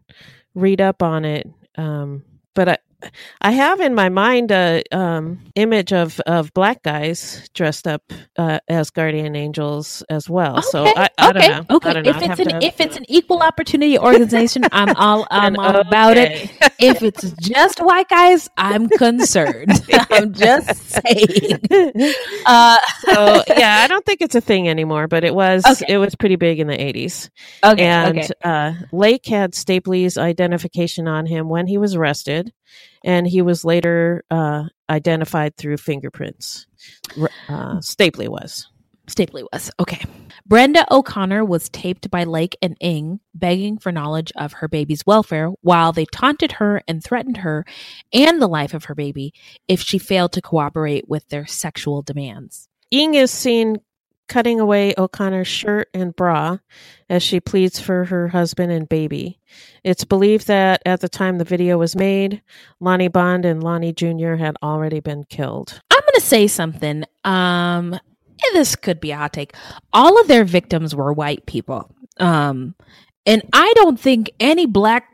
read up on it. Um, but I I have in my mind a um, image of, of black guys dressed up uh, as guardian angels as well. Okay, so I, I okay, okay. If it's an to... if it's an equal opportunity organization, [LAUGHS] I'm all I'm all okay. about it. If it's just white guys, I'm concerned. [LAUGHS] [LAUGHS] I'm just saying. Uh, so yeah, I don't think it's a thing anymore, but it was okay. it was pretty big in the 80s. Okay, and uh, Lake had Stapley's identification on him when he was arrested and he was later uh, identified through fingerprints. Uh, Stapley was. Stapley was. Okay. Brenda O'Connor was taped by Lake and Ng, begging for knowledge of her baby's welfare while they taunted her and threatened her and the life of her baby if she failed to cooperate with their sexual demands. Ng is seen cutting away O'Connor's shirt and bra as she pleads for her husband and baby. It's believed that at the time the video was made, Lonnie Bond and Lonnie Jr. had already been killed. I'm going to say something. Um, this could be a hot take. All of their victims were white people. Um, and I don't think any black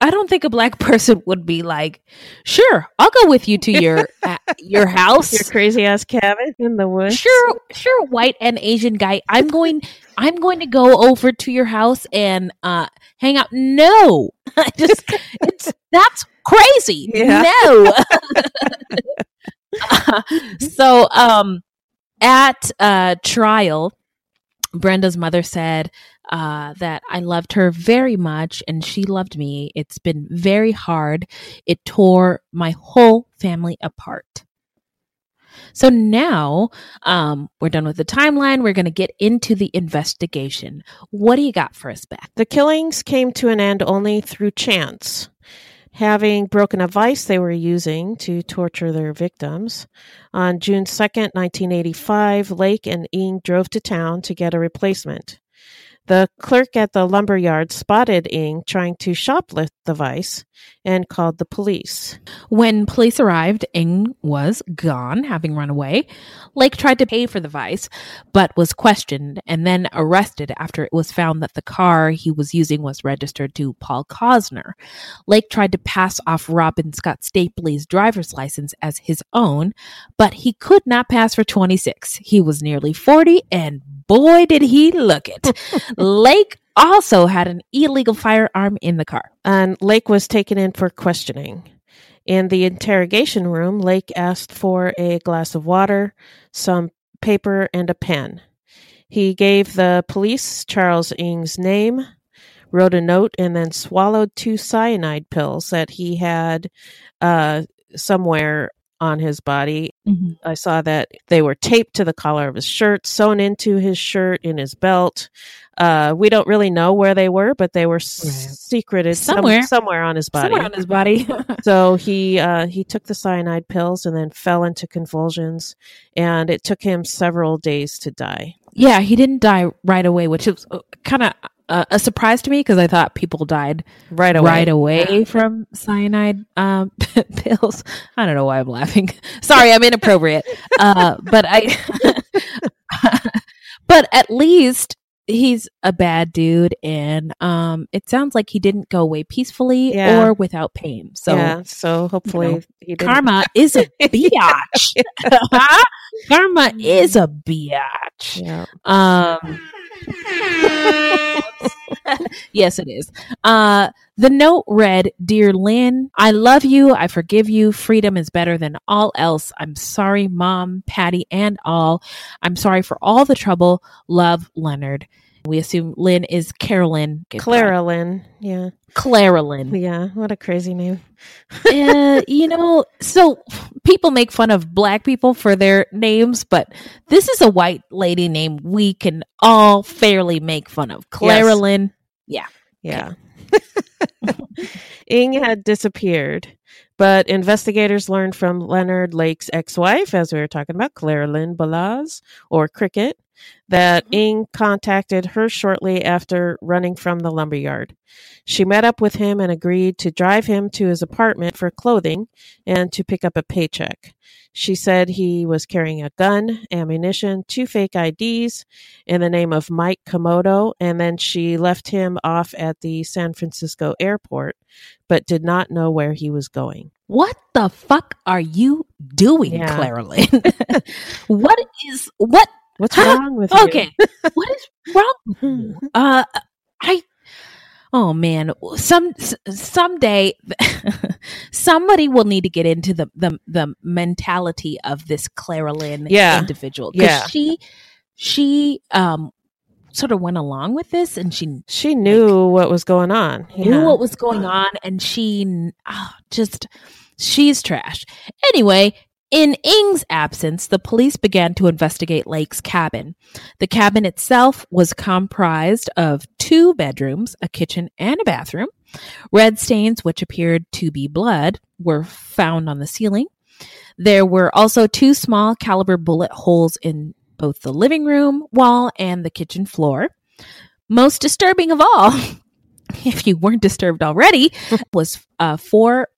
I don't think a black [LAUGHS] person would be like, "Sure, I'll go with you to your [LAUGHS] uh, your house, your crazy ass cabin in the woods." Sure, sure, white and Asian guy. I'm going. I'm going to go over to your house and uh, hang out. No, [LAUGHS] I just it's that's crazy. Yeah. No. so, um, at uh, trial, Brenda's mother said uh, that I loved her very much and she loved me. It's been very hard. It tore my whole family apart. So now um, we're done with the timeline. We're going to get into the investigation. What do you got for us, Beth? The killings came to an end only through chance. Having broken a vice they were using to torture their victims, on June 2nd, 1985, Lake and Ng drove to town to get a replacement. The clerk at the lumber yard spotted Ng trying to shoplift the vice and called the police. When police arrived, Ng was gone, having run away. Lake tried to pay for the vice, but was questioned and then arrested after it was found that the car he was using was registered to Paul Cosner. Lake tried to pass off Robin Scott Stapley's driver's license as his own, but he could not pass for 26. He was nearly 40 and boy, did he look it. [LAUGHS] Lake also had an illegal firearm in the car. And Lake was taken in for questioning. In the interrogation room, Lake asked for a glass of water, some paper, and a pen. He gave the police Charles Ng's name, wrote a note, and then swallowed two cyanide pills that he had uh, somewhere on his body. Mm-hmm. I saw that they were taped to the collar of his shirt, sewn into his shirt, in his belt. Uh, we don't really know where they were, but they were Right. secreted Somewhere. some, somewhere on his body. Somewhere on his body. [LAUGHS] [LAUGHS] so he uh, he took the cyanide pills and then fell into convulsions, and it took him several days to die. yeah, he didn't die right away, which is kind of uh, a surprise to me because I thought people died Right away. right away from cyanide um, [LAUGHS] pills. I don't know why I'm laughing. [LAUGHS] Sorry, I'm inappropriate. uh, but I, [LAUGHS] but at least he's a bad dude, and um, it sounds like he didn't go away peacefully Yeah. or without pain. So yeah. So hopefully know, he didn't. karma is a biatch. karma is a biatch. Yeah. Um, yes, it is. Uh, the note read, Dear Lynn, I love you. I forgive you. Freedom is better than all else. I'm sorry, Mom, Patty, and all. I'm sorry for all the trouble. Love, Leonard. We assume Lynn is Carolyn. Clara Lynn. Yeah. Clara Lynn. Yeah. What a crazy name. [LAUGHS] uh, you know, so people make fun of black people for their names, but this is a white lady name we can all fairly make fun of. Clara Yes. Lynn. Yeah. [LAUGHS] Ng had disappeared, but investigators learned from Leonard Lake's ex wife, as we were talking about, Claralyn Balazs, or Cricket, that mm-hmm. Ng contacted her shortly after running from the lumberyard. She met up with him and agreed to drive him to his apartment for clothing and to pick up a paycheck. She said he was carrying a gun, ammunition, two fake IDs in the name of Mike Komodo, and then she left him off at the San Francisco airport, but did not know where he was going. What the fuck are you doing, Yeah. Claralyn? [LAUGHS] what is what? What's wrong with you? Okay, what is wrong? with you? [LAUGHS] Uh, I. Oh man, some someday [LAUGHS] somebody will need to get into the the the mentality of this Claralyn Yeah. individual. 'Cause Yeah. she she um sort of went along with this and she She knew what was going on. knew Yeah. what was going on and she oh, just she's trash anyway in Ng's absence the police began to investigate lake's cabin. The cabin itself was comprised of two bedrooms a kitchen and a bathroom. Red stains which appeared to be blood were found on the ceiling. There were also two small caliber bullet holes in both the living room wall and the kitchen floor. Most disturbing of all [LAUGHS] if you weren't disturbed already, [LAUGHS] was a four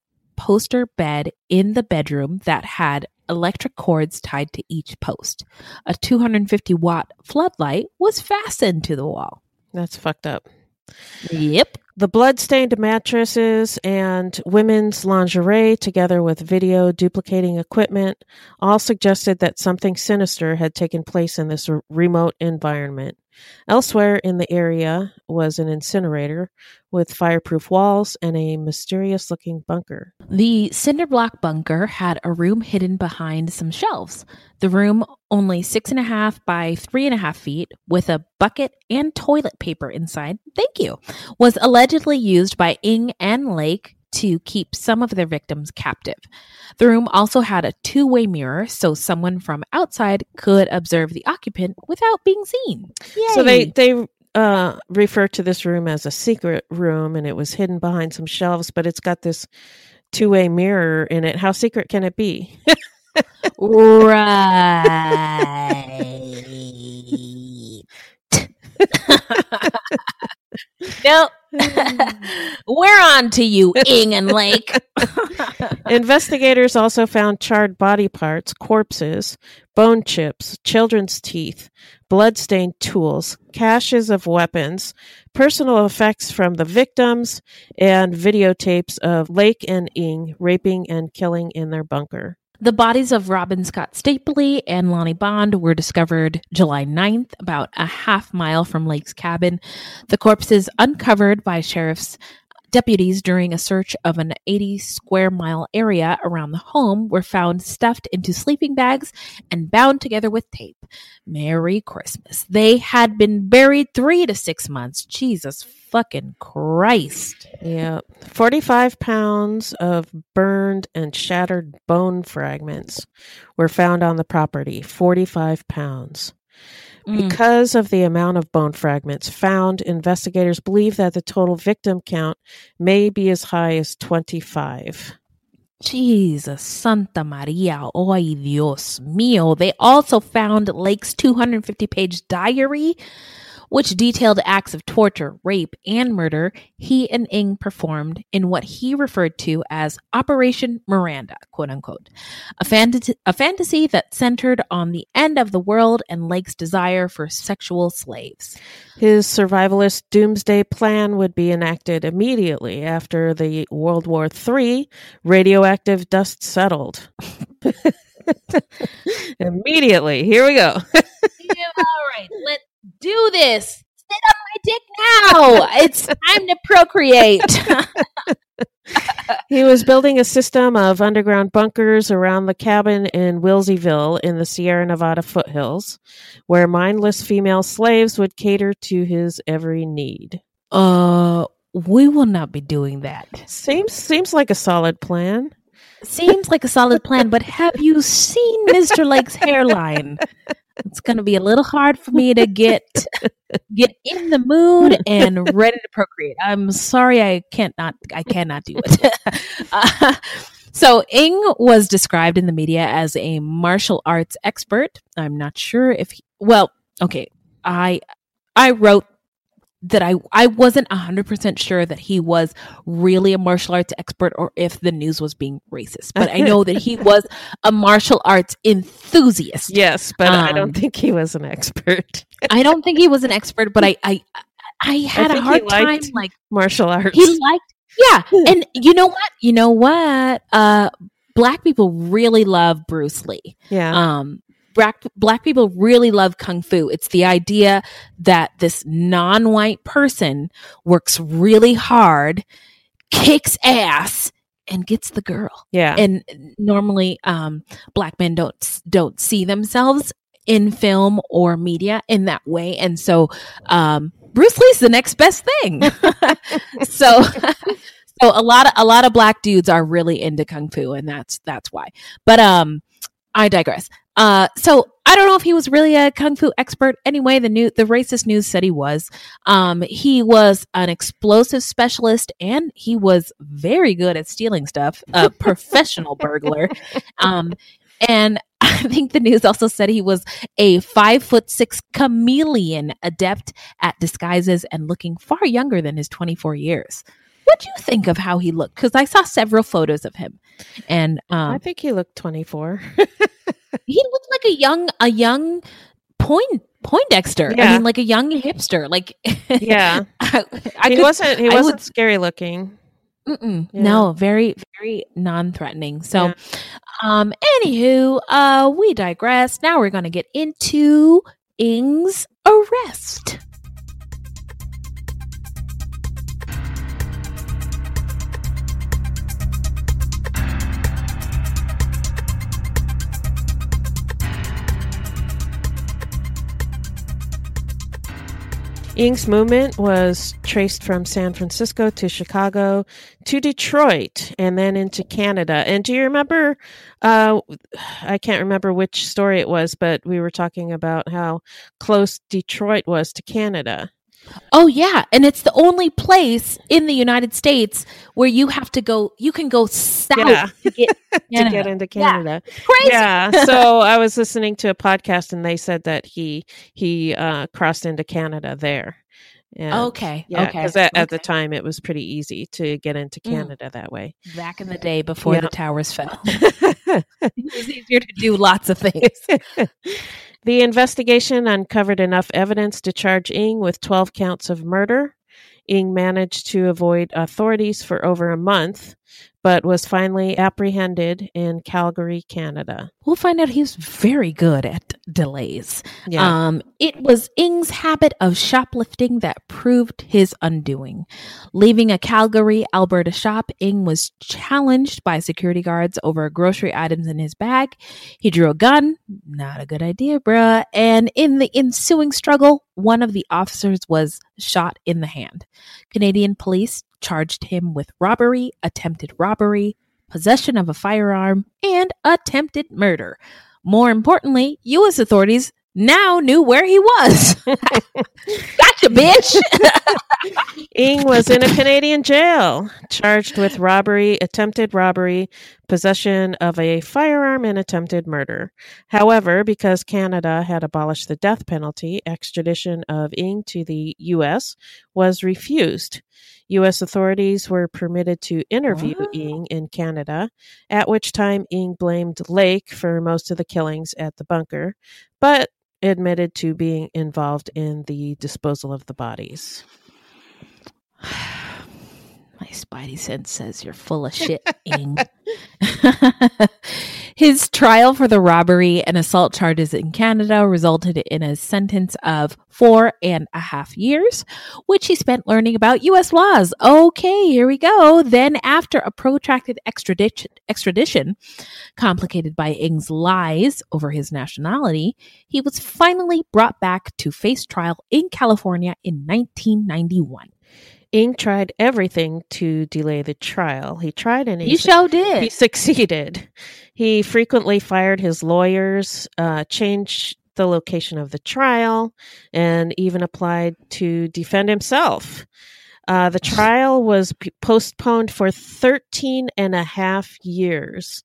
poster bed in the bedroom that had electric cords tied to each post. A 250 watt floodlight was fastened to the wall. That's fucked up. Yep. The blood-stained mattresses and women's lingerie, together with video duplicating equipment, all suggested that something sinister had taken place in this r- remote environment. Elsewhere in the area was an incinerator with fireproof walls and a mysterious looking bunker. The cinder block bunker had a room hidden behind some shelves. The room, only six and a half by three and a half feet, with a bucket and toilet paper inside, thank you, was allegedly used by Ng and Lake to keep some of their victims captive. The room also had a two way mirror so someone from outside could observe the occupant without being seen. Yay. So they, they uh, refer to this room as a secret room and it was hidden behind some shelves, but it's got this two way mirror in it. How secret can it be? right. [LAUGHS] [LAUGHS] [LAUGHS] nope. [LAUGHS] We're on to you, Ng and Lake. [LAUGHS] Investigators also found charred body parts, corpses, bone chips, children's teeth, bloodstained tools, caches of weapons, personal effects from the victims, and videotapes of Lake and Ng raping and killing in their bunker. The bodies of Robin Scott Stapley and Lonnie Bond were discovered July 9th, about a half mile from Lake's cabin. The corpses uncovered by sheriff's deputies during a search of an 80 square mile area around the home were found stuffed into sleeping bags and bound together with tape. Merry Christmas. They had been buried three to six months. Jesus fucking Christ. Yeah. 45 pounds of burned and shattered bone fragments were found on the property. 45 pounds. Mm. Because of the amount of bone fragments found, investigators believe that the total victim count may be as high as 25. Jesus, Santa Maria, oy Dios mío. They also found Lake's 250 page diary, which detailed acts of torture, rape, and murder he and Ng performed in what he referred to as Operation Miranda, quote unquote, a, fantasy, a fantasy that centered on the end of the world and Lake's desire for sexual slaves. His survivalist doomsday plan would be enacted immediately after the World War III radioactive dust settled. [LAUGHS] [LAUGHS] immediately. Here we go. [LAUGHS] All right, let's do this. Sit on my dick now. It's time to procreate. [LAUGHS] he was building a system of underground bunkers around the cabin in Wilseyville in the Sierra Nevada foothills, where mindless female slaves would cater to his every need. uh, we will not be doing that. Seems seems like a solid plan. Seems like a solid plan, but have you seen Mr. Lake's hairline? [LAUGHS] It's going to be a little hard for me to get get in the mood and ready to procreate. I'm sorry, I can't not I cannot do it. [LAUGHS] uh, so Ng was described in the media as a martial arts expert. I'm not sure if he, well, okay, I I wrote that I I wasn't 100% sure that he was really a martial arts expert or if the news was being racist. But I know that he [LAUGHS] was a martial arts enthusiast. Yes, but I Um, don't think he was an expert. I don't think he was an expert, but I I I had a think he hard time like Martial arts. he liked yeah. [LAUGHS] And you know what? You know what? Uh black people really love Bruce Lee. yeah. Um, black black people really love kung fu. It's the idea that this non-white person works really hard, kicks ass, and gets the girl. yeah. And normally, um, black men don't don't see themselves in film or media in that way, and so um, Bruce Lee's the next best thing. [LAUGHS] so. [LAUGHS] So a lot of a lot of black dudes are really into kung fu, and that's that's why. But um, I digress. Uh, so I don't know if he was really a kung fu expert. Anyway, the new the racist news said he was. Um, he was an explosive specialist, and he was very good at stealing stuff. A [LAUGHS] professional burglar. Um, and [LAUGHS] I think the news also said he was a five foot six chameleon adept at disguises and looking far younger than his twenty four years. What do you think of how he looked? Because I saw several photos of him, and um, I think he looked 24. [LAUGHS] he looked like a young a young point Poindexter. I mean, like a young hipster. Like, [LAUGHS] yeah. I, I he could- wasn't he I wasn't would- scary looking. Yeah. No, very, very non-threatening. So, Yeah. um, anywho, uh, we digress. Now we're going to get into Ng's arrest. Ng's movement was traced from San Francisco to Chicago to Detroit and then into Canada. And do you remember? Uh, I can't remember which story it was, but we were talking about how close Detroit was to Canada. Oh yeah, and it's the only place in the United States where you have to go. You can go south Yeah. to get [LAUGHS] to get into Yeah. Canada. crazy. Yeah. So I was listening to a podcast and they said that he he uh, crossed into Canada there. Yeah. Okay. Yeah, okay. because at, at the time it was pretty easy to get into Mm. Canada that way. back in the day before Yeah. the towers fell, [LAUGHS] [LAUGHS] it was easier to do lots of things. The investigation uncovered enough evidence to charge Ng with 12 counts of murder. Ng managed to avoid authorities for over a month, but was finally apprehended in Calgary, Canada. We'll find out he's very good at delays. Yeah. Um, it was Ng's habit of shoplifting that proved his undoing. Leaving a Calgary, Alberta shop, Ing was challenged by security guards over grocery items in his bag. He drew a gun. Not a good idea, bruh. And in the ensuing struggle, one of the officers was shot in the hand. Canadian police charged him with robbery, attempted robbery, possession of a firearm, and attempted murder. More importantly, U.S. authorities now knew where he was. [LAUGHS] gotcha, bitch. [LAUGHS] Ng was in a Canadian jail, charged with robbery, attempted robbery, possession of a firearm, and attempted murder. However, because Canada had abolished the death penalty, extradition of Ng to the U.S. was refused. U.S. authorities were permitted to interview What? Ng in Canada, at which time Ng blamed Lake for most of the killings at the bunker, but admitted to being involved in the disposal of the bodies. [SIGHS] My spidey sense says you're full of shit, Ng. [LAUGHS] [LAUGHS] His trial for the robbery and assault charges in Canada resulted in a sentence of four and a half years, which he spent learning about U.S. laws. Okay, here we go. Then, after a protracted extradition, extradition complicated by Ng's lies over his nationality, he was finally brought back to face trial in California in 1991. Ng tried everything to delay the trial. He tried and he, You sure did. he succeeded. He frequently fired his lawyers, uh, changed the location of the trial, and even applied to defend himself. Uh, the [SIGHS] trial was p- postponed for 13 and a half years.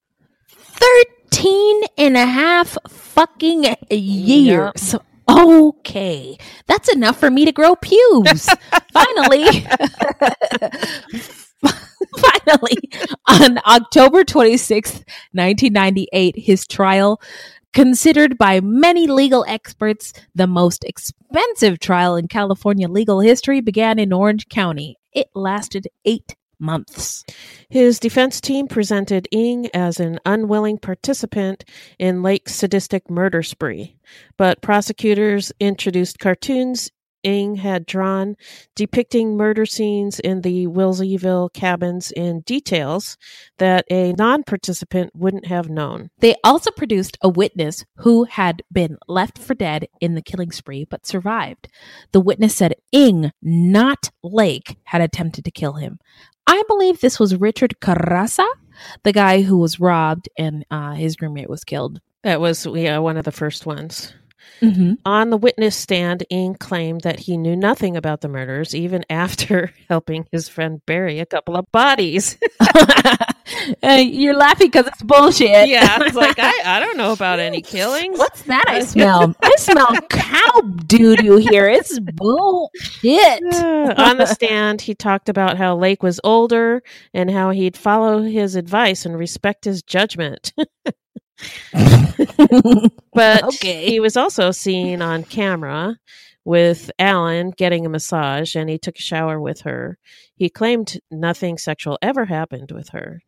13 and a half fucking years. Okay. That's enough for me to grow pubes. [LAUGHS] Finally. [LAUGHS] Finally, on October 26th, 1998, his trial, considered by many legal experts the most expensive trial in California legal history, began in Orange County. It lasted eight months. His defense team presented Ng as an unwilling participant in Lake's sadistic murder spree, but prosecutors introduced cartoons Ng had drawn depicting murder scenes in the Wilseyville cabins in details that a non participant wouldn't have known. They also produced a witness who had been left for dead in the killing spree but survived. The witness said Ng, not Lake, had attempted to kill him. I believe this was Richard Carrazza, the guy who was robbed and uh, his roommate was killed. That was yeah, one of the first ones. Mm-hmm. On the witness stand, Ng claimed that he knew nothing about the murders, even [LAUGHS] after helping his friend bury a couple of bodies. [LAUGHS] [LAUGHS] Uh, you're laughing because it's bullshit. yeah, it's like I, I don't know about any killings. What's that I smell? I smell cow doo doo here. It's bullshit. Uh, on the stand, he talked about how Lake was older and how he'd follow his advice and respect his judgment. But [LAUGHS] Okay. he was also seen on camera with Allen getting a massage and he took a shower with her. He claimed nothing sexual ever happened with her.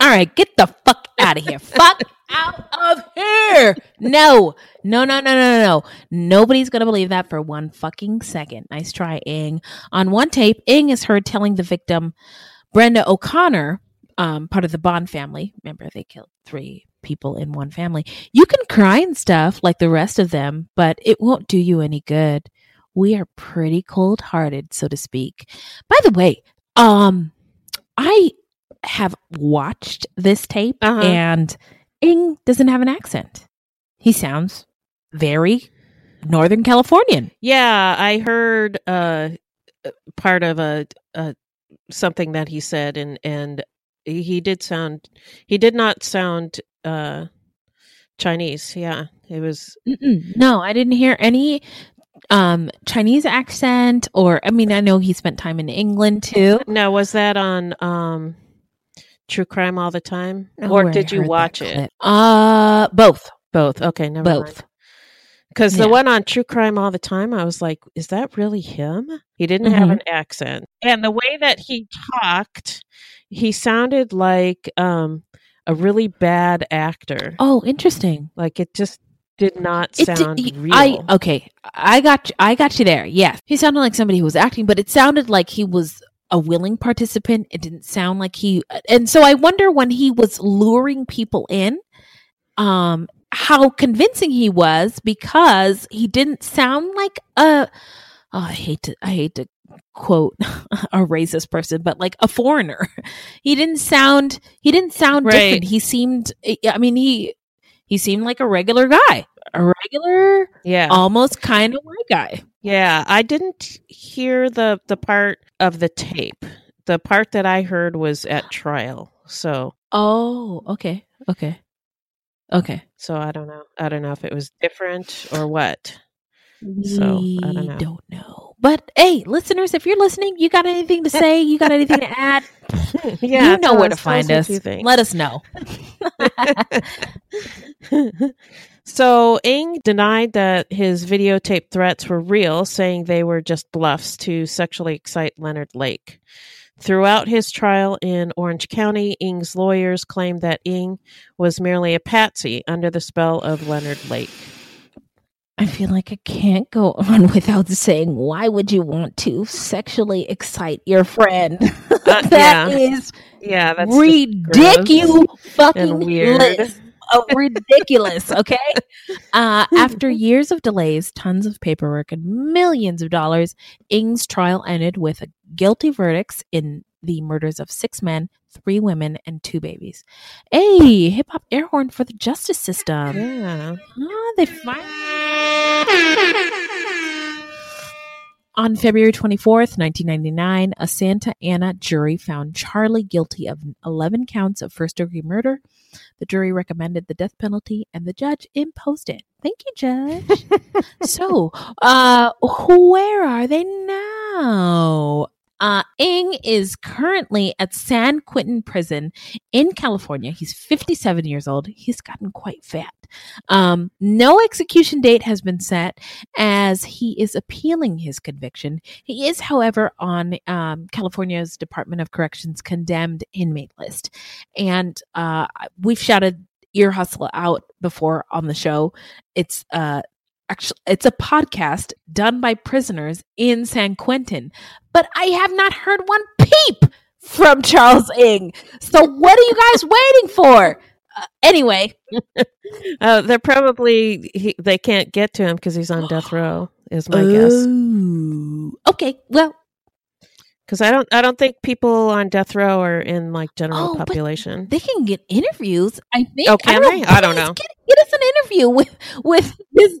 All right, get the fuck out of here. fuck out of here. No, no, no, no, no, no, no. Nobody's going to believe that for one fucking second. Nice try, Ng. On one tape, Ng is heard telling the victim, Brenda O'Connor, um, part of the Bond family. Remember, they killed three people in one family. You can cry and stuff like the rest of them, but it won't do you any good. We are pretty cold hearted, so to speak. By the way, um, I have watched this tape Uh-huh. and Ng doesn't have an accent. He sounds very Northern Californian. Yeah, I heard uh part of a, a something that he said and and he did sound he did not sound uh Chinese. Yeah. It was Mm-mm. No, I didn't hear any um Chinese accent or I mean I know he spent time in England too. [LAUGHS] No, was that on um True Crime all the time? Oh, or did you watch it? Uh both. Both. Okay, never mind. Both. Because the Yeah. one on True Crime all the time, I was like, is that really him? He didn't have Mhm. an accent. And the way that he talked, he sounded like um, a really bad actor. Oh, interesting. Like it just did not It did- sound real. I okay, I got you, I got you there. Yes, he sounded like somebody who was acting, but it sounded like he was a willing participant. It didn't sound like he, and so I wonder when he was luring people in, um, how convincing he was because he didn't sound like a. Oh, I hate to, I hate to quote [LAUGHS] a racist person, but like a foreigner. [LAUGHS] He didn't sound, he didn't sound Right. different. He seemed, I mean, he he seemed like a regular guy, a regular, yeah. almost kind of white guy. yeah. I didn't hear the, the part of the tape. The part that I heard was at trial. So Oh, okay, okay, okay. so I don't know. I don't know if it was different or what. So, I don't know. don't know. But hey, listeners, if you're listening, you got anything to [LAUGHS] say? You got anything to add? [LAUGHS] yeah, you know where to us- us find us. Let us know. [LAUGHS] so Ng denied that his videotape threats were real, saying they were just bluffs to sexually excite Leonard Lake. Throughout his trial in Orange County, Ng's lawyers claimed that Ng was merely a patsy under the spell of Leonard Lake. I feel like I can't go [LAUGHS] on without saying, why would you want to sexually excite your friend? [LAUGHS] Uh, That yeah. is Yeah, that's ridiculous fucking weird. Oh, ridiculous. Okay. [LAUGHS] Uh, after years of delays, tons of paperwork, and millions of dollars, Ng's trial ended with a guilty verdicts in the murders of six men, three women, and two babies. Hey, hip hop air horn for the justice system. yeah. Ah, they finally. On February 24th, 1999, a Santa Ana jury found Charlie guilty of 11 counts of first degree murder. The jury recommended the death penalty and the judge imposed it. Thank you, judge. [LAUGHS] so, uh, where are they now? Uh, is currently at San Quentin Prison in California. He's 57 years old. He's gotten quite fat. Um, no execution date has been set as he is appealing his conviction. He is, however, on um, California's Department of Corrections condemned inmate list. And uh, we've shouted Ear Hustle out before on the show. It's uh, actually it's a podcast done by prisoners in San Quentin, but I have not heard one peep from Charles Ng. So what are you guys waiting for? Uh, anyway, [LAUGHS] Uh, they're probably he, they can't get to him because he's on death [GASPS] row. Is my guess. Okay, well, Because I don't, I don't think people on death row are in like general Oh, population. they can get interviews. I think. Oh, can don't they? I don't know. Get, get us an interview with with this.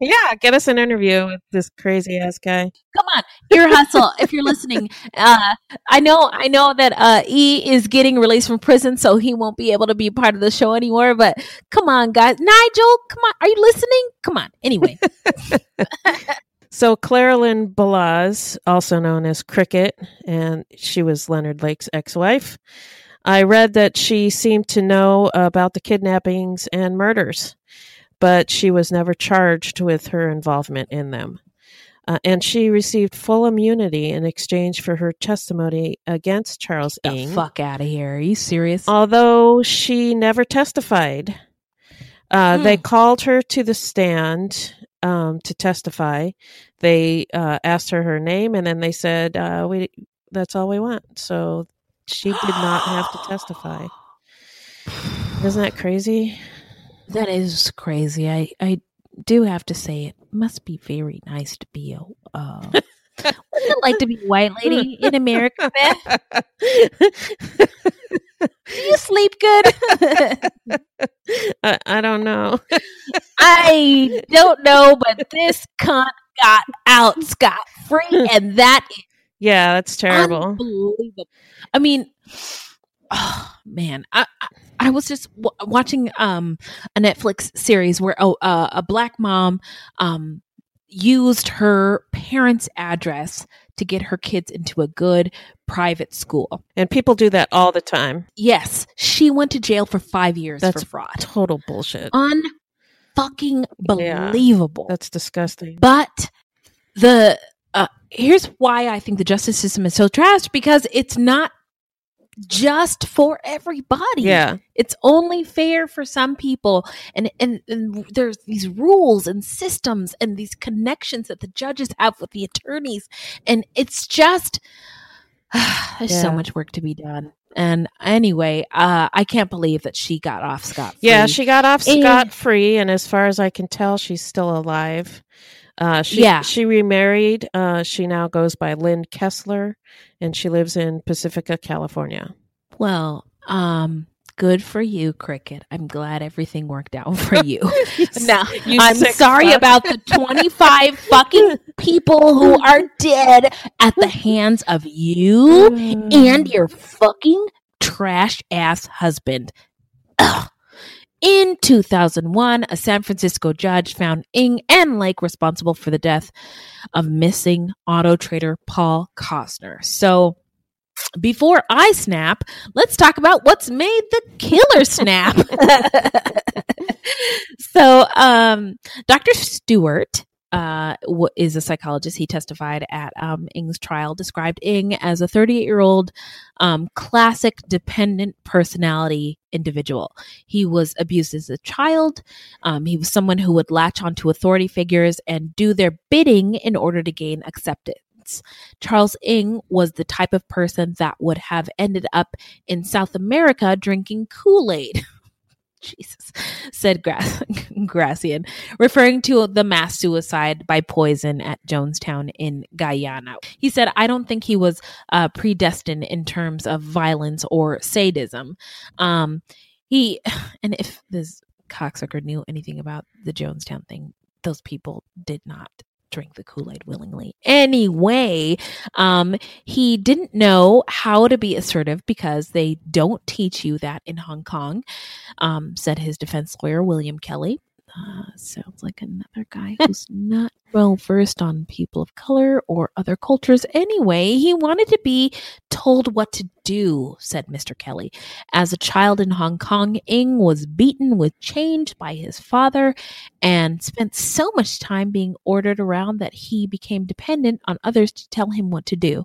Yeah, get us an interview with this crazy ass guy. Come on, ear hustle. if you're listening, [LAUGHS] uh, I know, I know that uh, E is getting released from prison, so he won't be able to be part of the show anymore. But come on, guys, Nigel, come on, are you listening? Come on. Anyway, [LAUGHS] [LAUGHS] So Claralyn Balazs, also known as Cricket, and she was Leonard Lake's ex-wife. I read that she seemed to know about the kidnappings and murders, but she was never charged with her involvement in them. Uh, and she received full immunity in exchange for her testimony against Charles the Ng. fuck out of here. Are you serious? Although she never testified, uh, Hmm. they called her to the stand um, to testify. They uh, asked her her name, and then they said, uh, "We that's all we want." So she did not have to testify. [SIGHS] Isn't that crazy? That is crazy. I, I do have to say it must be very nice to be a uh what's it like to be a white lady in America, Beth? Do you sleep good? I, I don't know. I don't know, but this cunt got out scot free, and that is Yeah, that's terrible. unbelievable. I mean, oh man, I I, was just w- watching um a Netflix series where oh, uh, a black mom um used her parents' address to get her kids into a good private school. And people do that all the time. Yes, she went to jail for five years That's for fraud. Total bullshit. Unfucking Yeah. believable. That's disgusting. But the uh, here's why I think the justice system is so trash because it's not just for everybody. Yeah. It's only fair for some people and, and and there's these rules and systems and these connections that the judges have with the attorneys and it's just [SIGHS] there's so much work to be done. And anyway, uh I can't believe that she got off scot free. Yeah, she got off scot free, and as far as I can tell, she's still alive. Uh, she, Yeah. she remarried. Uh, she now goes by Lynn Kessler, and she lives in Pacifica, California. Well, um, good for you, Cricket. I'm glad everything worked out for [LAUGHS] you. [LAUGHS] now, You I'm sorry fuck. about the 25 [LAUGHS] fucking people who are dead at the hands of you and your fucking trash ass husband. Ugh. In 2001, a San Francisco judge found Ng and Lake responsible for the death of missing auto trader Paul Cosner. So, before I snap, let's talk about what's made the killer snap. [LAUGHS] [LAUGHS] so, um, Dr. Stewart uh, is a psychologist. He testified at um, Ng's trial, described Ng as a 38 year old um, classic dependent personality individual. He was abused as a child. Um, he was someone who would latch onto authority figures and do their bidding in order to gain acceptance. Charles Ng was the type of person that would have ended up in South America drinking Kool Aid. [LAUGHS] Jesus, [LAUGHS] said Gra- [LAUGHS] Grassian, referring to the mass suicide by poison at Jonestown in Guyana. He said, I don't think he was uh, predestined in terms of violence or sadism. Um, he, [SIGHS] and if this cocksucker knew anything about the Jonestown thing, those people did not drink the Kool-Aid willingly. Anyway, um, he didn't know how to be assertive because they don't teach you that in Hong Kong, um, said his defense lawyer, William Kelly. Uh, sounds like another guy who's not well versed on people of color or other cultures. Anyway, he wanted to be told what to do, said Mr. Kelly. As a child in Hong Kong, Ng was beaten with chains by his father and spent so much time being ordered around that he became dependent on others to tell him what to do.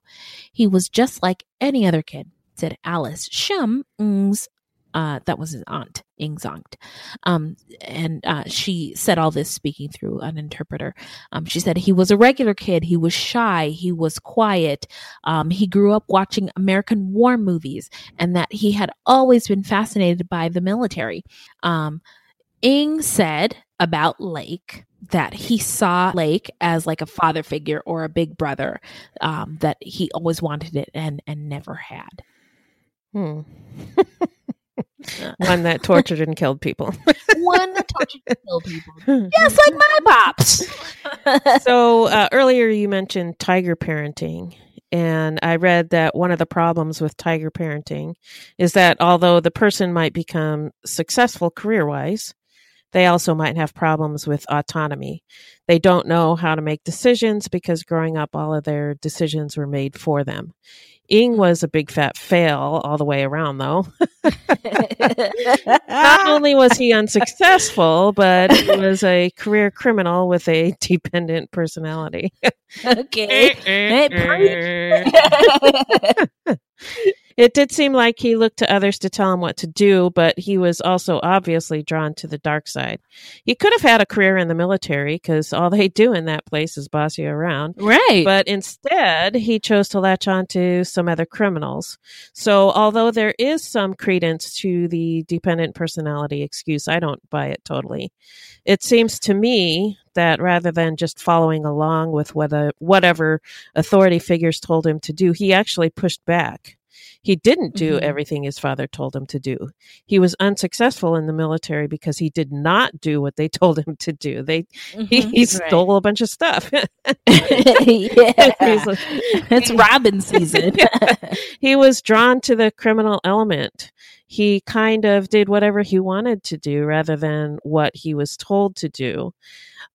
He was just like any other kid, said Alice Shum, Ng's uh, that was his aunt, Ng's aunt. Um, and uh, she said all this speaking through an interpreter. Um, she said he was a regular kid. He was shy. He was quiet. Um, he grew up watching American war movies and that he had always been fascinated by the military. Um, Ng said about Lake that he saw Lake as like a father figure or a big brother, um, that he always wanted it and, and never had. Hmm. [LAUGHS] [LAUGHS] One that tortured and killed people. [LAUGHS] One that tortured and killed people. [LAUGHS] Yes, like my pops. so uh, earlier you mentioned tiger parenting and i read that one of the problems with tiger parenting is that although the person might become successful career wise they also might have problems with autonomy they don't know how to make decisions because growing up all of their decisions were made for them Ng hmm. was a big fat fail all the way around, though. [LAUGHS] Not only was he unsuccessful, but he was a career criminal with a [LAUGHS] dependent personality. okay. Eh, eh, [LAUGHS] It did seem like he looked to others to tell him what to do, but he was also obviously drawn to the dark side. He could have had a career in the military because all they do in that place is boss you around. right. But instead, he chose to latch on to some other criminals. So, although there is some credence to the dependent personality excuse, I don't buy it totally. It seems to me that rather than just following along with whether, whatever authority figures told him to do, he actually pushed back. He didn't do Mhm. everything his father told him to do. He was unsuccessful in the military because he did not do what they [LAUGHS] told him to do. They he, Mhm. he Right. stole a bunch of stuff. [LAUGHS] [LAUGHS] yeah. It's Robin season. he was drawn to the criminal element. He kind of did whatever he wanted to do rather than what he was told to do.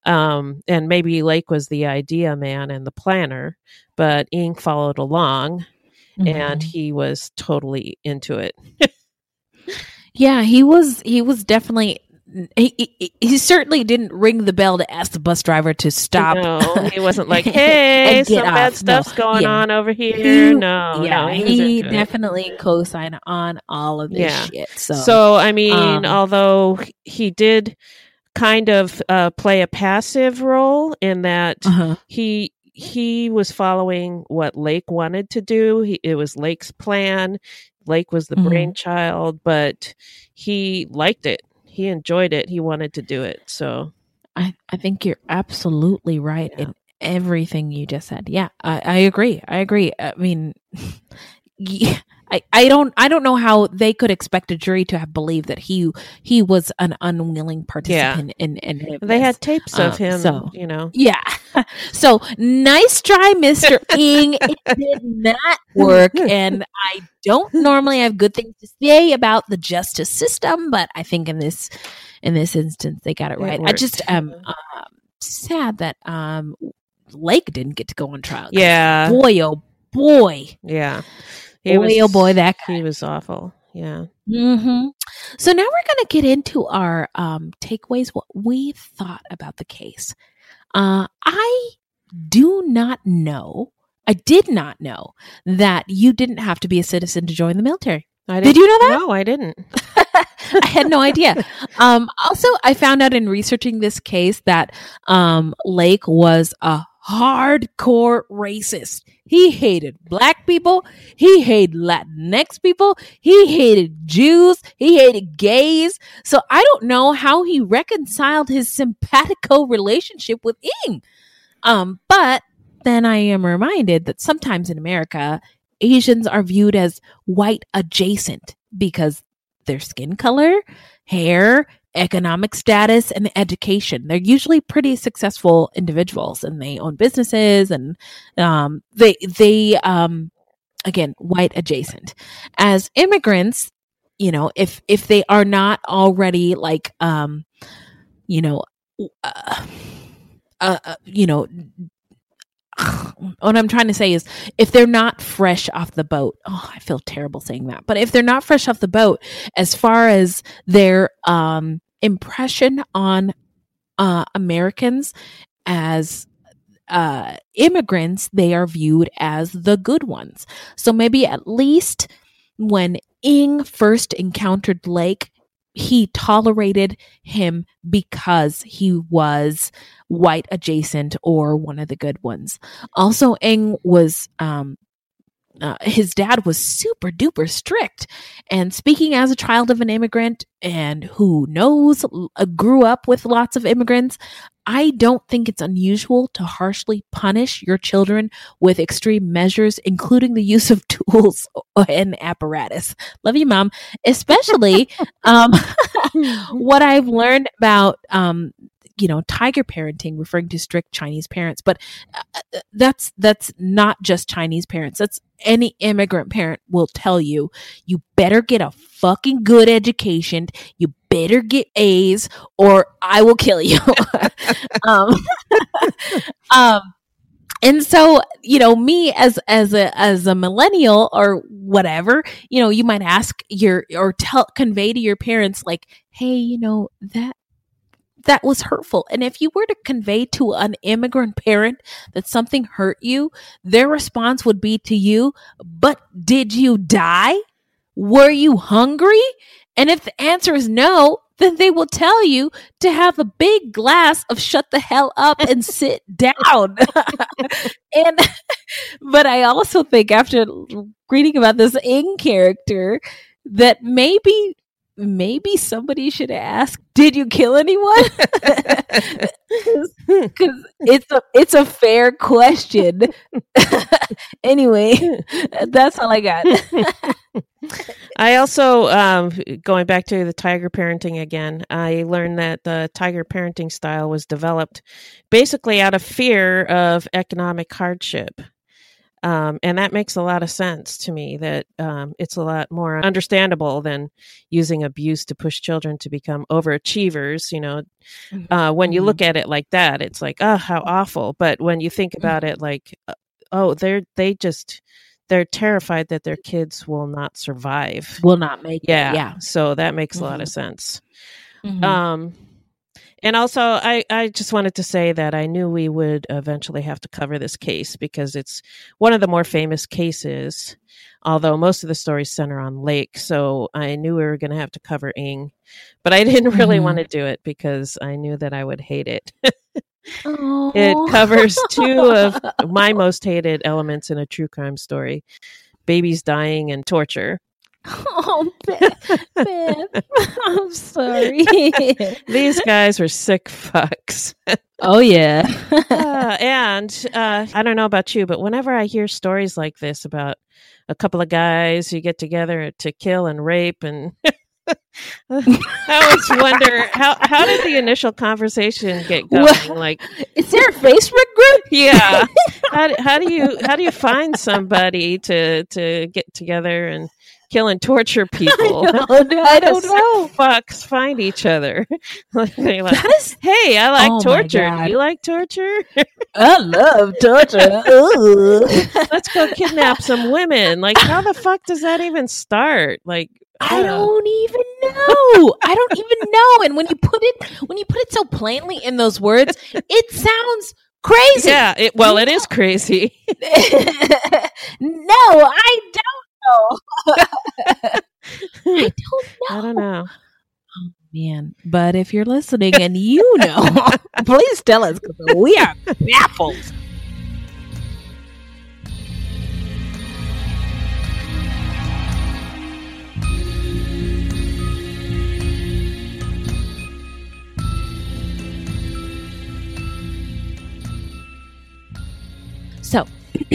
Um, and maybe Lake was the idea man and the planner, but Ng followed along and Mhm. he was totally into it. yeah, he was he was definitely he, he, he certainly didn't ring the bell to ask the bus driver to stop. No, he wasn't like, [LAUGHS] "Hey, And some bad stuff's No. going Yeah. on over here." He- no, yeah, no, he, he definitely co-signed on all of this Yeah. shit. So, So, I mean, um, although he did kind of uh, play a passive role in that uh-huh. he he was following what Lake wanted to do. He, it was Lake's plan. Lake was the Mhm. brainchild, but he liked it. He enjoyed it. He wanted to do it. So, I, I think you're absolutely right Yeah. in everything you just said. Yeah, I, I agree. I agree. I mean, [LAUGHS] yeah, I, I don't I don't know how they could expect a jury to have believed that he he was an unwilling participant in, in, in they had tapes of Um, him, so- you know. Yeah. [LAUGHS] So nice try, Mr. Ng. [LAUGHS] It did not work. And I don't normally have good things to say about the justice system, but I think in this in this instance they got it It right. I just am um, sad that um Lake didn't get to go on trial. Yeah. Boy oh boy. Yeah. He boy oh boy that guy. He was awful. Yeah. hmm So now we're going to get into our um, takeaways, what we thought about the case. Uh, I do not know, I did not know that you didn't have to be a citizen to join the military. I Did you know that? No, I didn't. [LAUGHS] [LAUGHS] I had no idea. Um, also, I found out in researching this case that um, Lake was a hardcore racist. He hated black people. He hated Latinx people. He hated Jews. He hated gays. So I don't know how he reconciled his simpatico relationship with Ng. Um, but then I am reminded that sometimes in America, Asians are viewed as white adjacent because their skin color, hair, economic status, and education. They're usually pretty successful individuals and they own businesses and um, they, they, um, again, white adjacent. As immigrants, you know, if, if they are not already like, um, you know, uh, uh, you know, [SIGHS] what I'm trying to say is if they're not fresh off the boat, oh, I feel terrible saying that, but if they're not fresh off the boat, as far as their um, impression on uh, Americans as uh, immigrants, they are viewed as the good ones. So maybe at least when Ng first encountered Lake, he tolerated him because he was white adjacent or one of the good ones. Also, Ng was um, uh, his dad was super duper strict. And speaking as a child of an immigrant and who knows, uh, grew up with lots of immigrants, I don't think it's unusual to harshly punish your children with extreme measures, including the use of [LAUGHS] tools and apparatus. Love you, mom. Especially [LAUGHS] um, [LAUGHS] what I've learned about um, you know tiger parenting referring to strict chinese parents but uh, that's that's not just chinese parents that's any immigrant parent will tell you you better get a fucking good education you better get a's or i will kill you. [LAUGHS] Um, [LAUGHS] um and so you know me as as a as a millennial or whatever you know you might ask your or tell convey to your parents like hey you know that that was hurtful. And if you were to convey to an immigrant parent that something hurt you their response would be to you but did you die? Were you hungry and if the answer is no then they will tell you to have a big glass of shut the hell up and [LAUGHS] sit down. [LAUGHS] and but I also think after reading about this in character that maybe maybe somebody should ask, "Did you kill anyone?" [LAUGHS] Because it's a it's a fair question. anyway, that's all I got. [LAUGHS] I also, um, going back to the tiger parenting again, I learned that the tiger parenting style was developed basically out of fear of economic hardship. Um, and that makes a lot of sense to me that um, it's a lot more understandable than using abuse to push children to become overachievers. You know, mm-hmm. uh, when you look mm-hmm. at it like that, it's like, oh, how awful. But when you think mm-hmm. about it like, uh, oh, they're, they just, they're terrified that their kids will not survive. Will not make yeah. it. Yeah. So that makes mm-hmm. a lot of mm-hmm. sense. Mm-hmm. Um, and also, I, I just wanted to say that I knew we would eventually have to cover this case because it's one of the more famous cases, although most of the stories center on Lake. So I knew we were going to have to cover Ng, but I [LAUGHS] didn't really mm-hmm. want to do it because I knew that I would hate it. [LAUGHS] it covers two of my most hated elements in a true crime story babies dying and torture. Oh, [LAUGHS] Beth, Beth, [LAUGHS] I'm sorry. These guys were sick fucks. oh yeah. [LAUGHS] uh, and uh, I don't know about you, but whenever I hear stories like this about a couple of guys who get together to kill and rape and I always wonder how how did the initial conversation get going? Well, like, is there a Facebook group? Yeah. [LAUGHS] how, how do you how do you find somebody to to get together and kill and torture [LAUGHS] people. I, [LAUGHS] know, I don't know. Fucks find each other. like, is, hey, I oh like oh torture. Do you like torture? I love torture. Let's go kidnap some women. Like, how the fuck does that even start? Like, I don't even know. I don't even know. And when you put it when you put it so plainly in those words, it sounds crazy. Yeah, it, well, it is crazy. [LAUGHS] no, I don't know. [LAUGHS] I don't know. I don't know. Oh, man, but if you're listening and you know, [LAUGHS] please tell us because we are baffled. So, [CLEARS THROAT]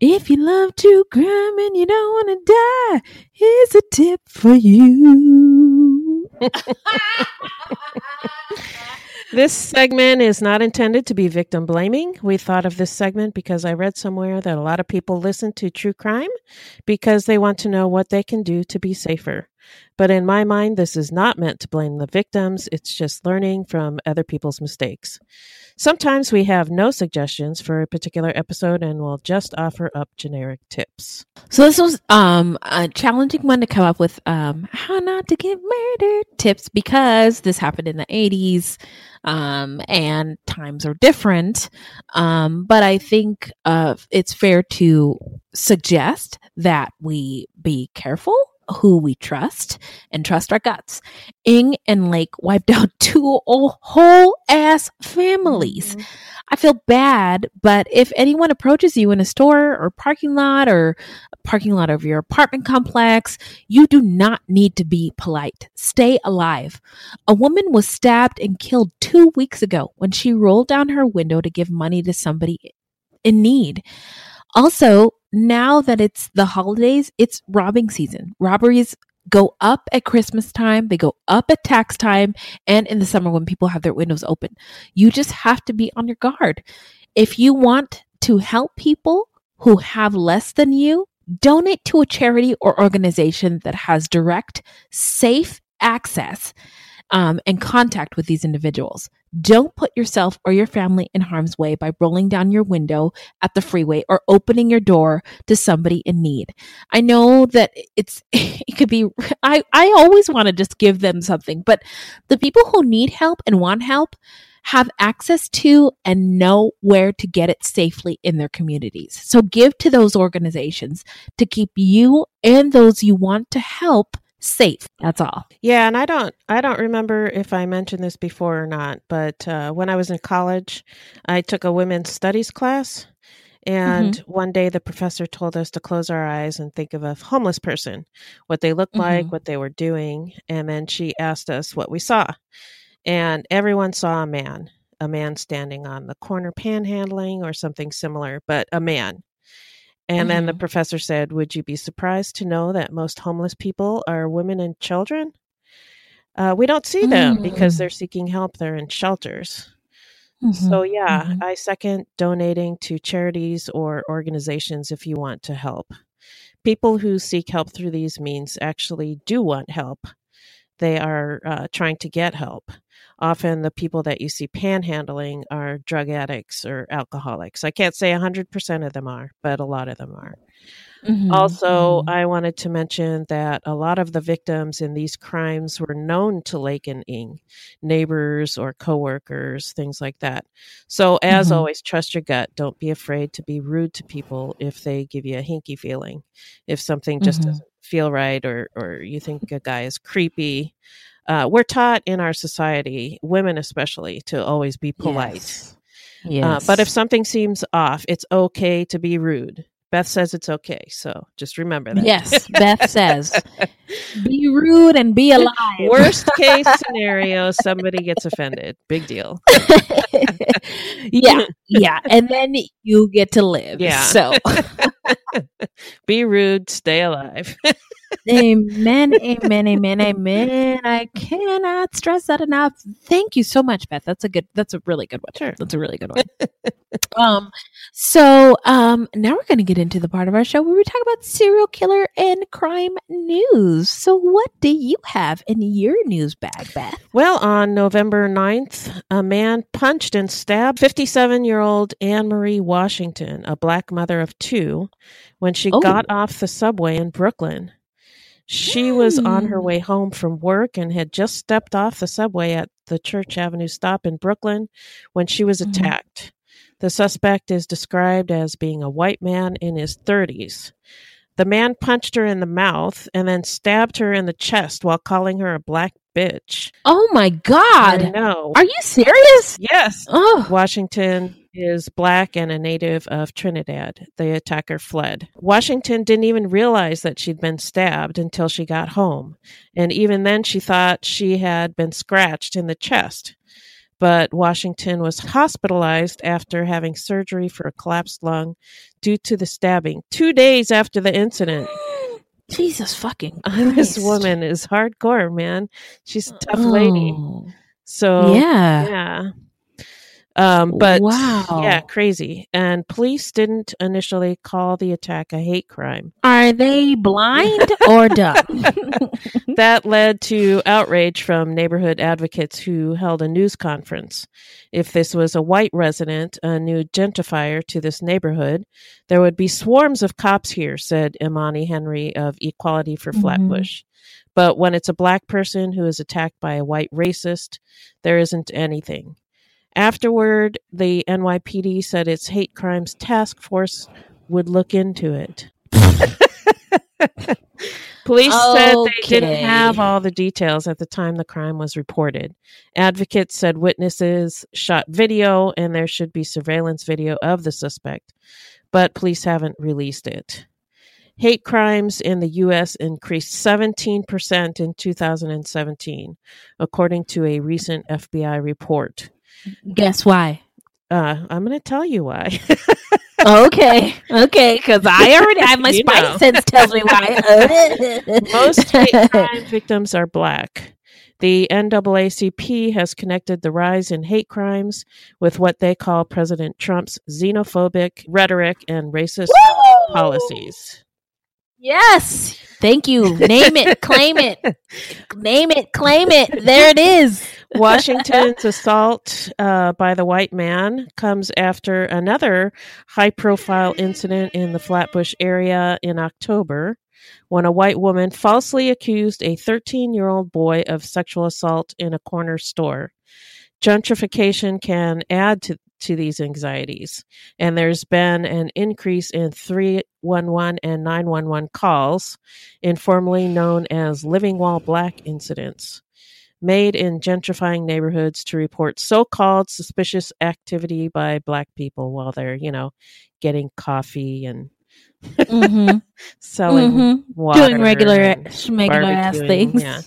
if you love true crime and you don't want to die, here's a tip for you. [LAUGHS] this segment is not intended to be victim blaming. We thought of this segment because I read somewhere that a lot of people listen to true crime because they want to know what they can do to be safer. But in my mind, this is not meant to blame the victims, it's just learning from other people's mistakes. Sometimes we have no suggestions for a particular episode and we'll just offer up generic tips. So this was um, a challenging one to come up with um, how not to get murdered tips because this happened in the 80s um, and times are different. Um, but I think uh, it's fair to suggest that we be careful who we trust and trust our guts. Ng and Lake wiped [LAUGHS] out two whole ass families. Mm-hmm. I feel bad, but if anyone approaches you in a store or parking lot or parking lot of your apartment complex, you do not need to be polite. Stay alive. A woman was stabbed and killed two weeks ago when she rolled down her window to give money to somebody in need. Also, now that it's the holidays, it's robbing season. Robberies go up at Christmas time, they go up at tax time, and in the summer when people have their windows open. You just have to be on your guard. If you want to help people who have less than you, donate to a charity or organization that has direct, safe access um, and contact with these individuals. Don't put yourself or your family in harm's way by rolling down your window at the freeway or opening your door to somebody in need. I know that it's [LAUGHS] it could be I I always want to just give them something, but the people who need help and want help have access to and know where to get it safely in their communities. So give to those organizations to keep you and those you want to help safe. That's all. Yeah, and I don't I don't remember if I mentioned this before or not, but uh, when I was in college, I took a women's studies class. And mm-hmm. one day the professor told us to close our eyes and think of a homeless person, what they looked mm-hmm. like, what they were doing. And then she asked us what we saw and everyone saw a man, a man standing on the corner panhandling or something similar, but a man. And mm-hmm. then the mm-hmm. professor said, Would you be surprised to know that most homeless people are women and children? Uh, we don't see them mm-hmm. because they're seeking help, they're in shelters. Mm-hmm. So, yeah, mm-hmm. I second donating to charities or organizations if you want to help. People who seek help through these means actually do want help. They are uh, trying to get help often the people that you see panhandling are drug addicts or alcoholics. I can't say 100% of them are, but a lot of them are. Mm-hmm. Also, mm-hmm. I wanted to mention that a lot of the victims in these crimes were known to Lake and Ng, neighbors or coworkers, things like that. So, as mm-hmm. always, trust your gut. Don't be afraid to be rude to people if they give you a hinky feeling. If something just mm-hmm. doesn't feel right or, or you think a guy is creepy, uh, we're taught in our society, women especially, to always be polite. Yes. yes. Uh, but if something seems off, it's okay to be rude. Beth says it's okay. So just remember that. Yes, Beth says [LAUGHS] be rude and be alive. Worst case scenario, somebody gets offended. Big deal. [LAUGHS] yeah. Yeah. And then you get to live. Yeah. So [LAUGHS] be rude, stay alive amen, [LAUGHS] amen, amen, amen. I cannot stress that enough. Thank you so much, Beth. That's a good. That's a really good one. Sure, that's a really good one. [LAUGHS] um, so um, now we're going to get into the part of our show where we talk about serial killer and crime news. So, what do you have in your news bag, Beth? Well, on November 9th, a man punched and stabbed 57 year old Anne Marie Washington, a black mother of two, when she oh. got off the subway in Brooklyn. She was on her hmm. way home from work and had just stepped off the subway at the Church Avenue stop in Brooklyn when she was mm-hmm. attacked. The suspect is described as being a white man in his 30s. The man punched her in the mouth and then stabbed her in the chest while calling her a black bitch. Oh my God. No. Are you serious? Yes. Oh. Washington is black and a native of Trinidad. The attacker fled. Washington didn't even realize that she'd been stabbed until she got home. And even then, she thought she had been scratched in the chest. But Washington was hospitalized after having surgery for a collapsed lung due to the stabbing two days after the incident. [GASPS] Jesus fucking [LAUGHS] Christ. This woman is hardcore, man. She's a tough oh. lady. So, yeah. Yeah. Um, but wow. yeah, crazy. And police didn't initially call the attack a hate crime. Are they blind or dumb? [LAUGHS] [LAUGHS] that led to outrage from neighborhood advocates who held a news conference. If this was a white resident, a new gentrifier to this neighborhood, there would be swarms of cops here, said Imani Henry of Equality for Flatbush. Mm-hmm. But when it's a black person who is attacked by a white racist, there isn't anything. Afterward, the NYPD said its hate crimes task force would look into it. [LAUGHS] Police okay. said they didn't have all the details at the time the crime was reported. Advocates said witnesses shot video and there should be surveillance video of the suspect, but police haven't released it. Hate crimes in the U.S. increased 17% in 2017, according to a recent FBI report. Guess why? Uh, I'm going to tell you why. okay, okay, because I already have my [LAUGHS] spidey sense tells me why. [LAUGHS] [LAUGHS] Most hate crime victims are black. The NAACP has connected the rise in hate crimes with what they call President Trump's xenophobic rhetoric and racist Woo! policies. Yes. Thank you. Name it, claim it. Name it, claim it. There it is. Washington's assault uh, by the white man comes after another high profile incident in the Flatbush area in October when a white woman falsely accused a 13 year old boy of sexual assault in a corner store. Gentrification can add to, to these anxieties, and there's been an increase in 311 and 911 calls, informally known as living wall black incidents made in gentrifying neighborhoods to report so-called suspicious activity by black people while they're, you know, getting coffee and mm-hmm. [LAUGHS] selling mm-hmm. water, doing regular regular ass things. Yeah.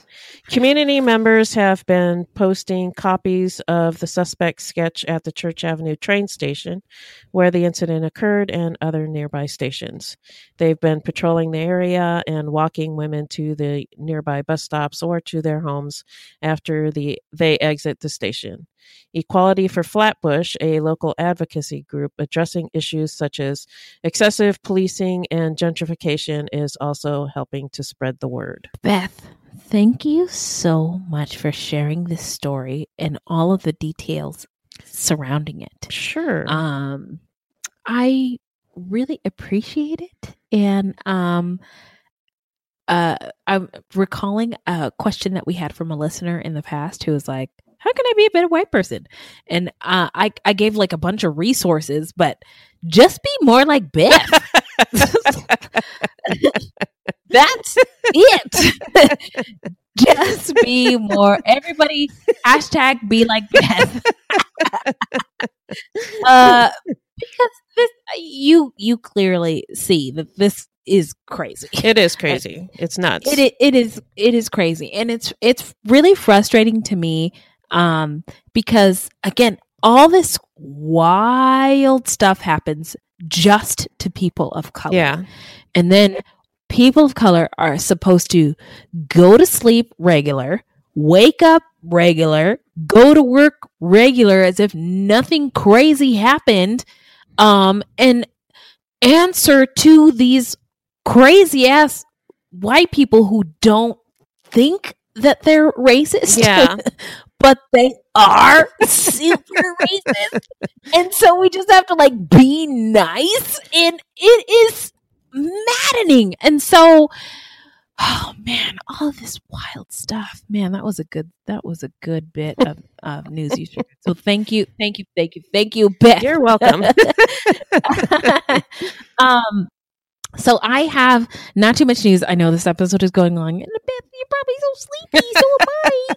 Community members have been posting copies of the suspect sketch at the Church Avenue train station where the incident occurred and other nearby stations. They've been patrolling the area and walking women to the nearby bus stops or to their homes after the they exit the station. Equality for Flatbush, a local advocacy group addressing issues such as excessive policing and gentrification, is also helping to spread the word. Beth, Thank you so much for sharing this story and all of the details surrounding it. Sure. Um, I really appreciate it. And um, uh, I'm recalling a question that we had from a listener in the past who was like, how can I be a better white person? And uh, I, I gave like a bunch of resources, but just be more like Beth. [LAUGHS] [LAUGHS] That's it. [LAUGHS] Just be more. Everybody, hashtag be like Beth. uh, because this, you you clearly see that this is crazy. It is crazy. It's nuts. It, it it is it is crazy, and it's it's really frustrating to me um, because again, all this wild stuff happens just to people of color. Yeah. And then people of color are supposed to go to sleep regular, wake up regular, go to work regular as if nothing crazy happened, um, and answer to these crazy ass white people who don't think that they're racist. Yeah. [LAUGHS] but they are super [LAUGHS] racist. And so we just have to like be nice. And it is maddening. And so, oh man, all this wild stuff. Man, that was a good that was a good bit of, of news you shared. So thank you, thank you, thank you, thank you, Beth. You're welcome. [LAUGHS] um so I have not too much news. I know this episode is going long, and Beth, you're probably so sleepy. So am I.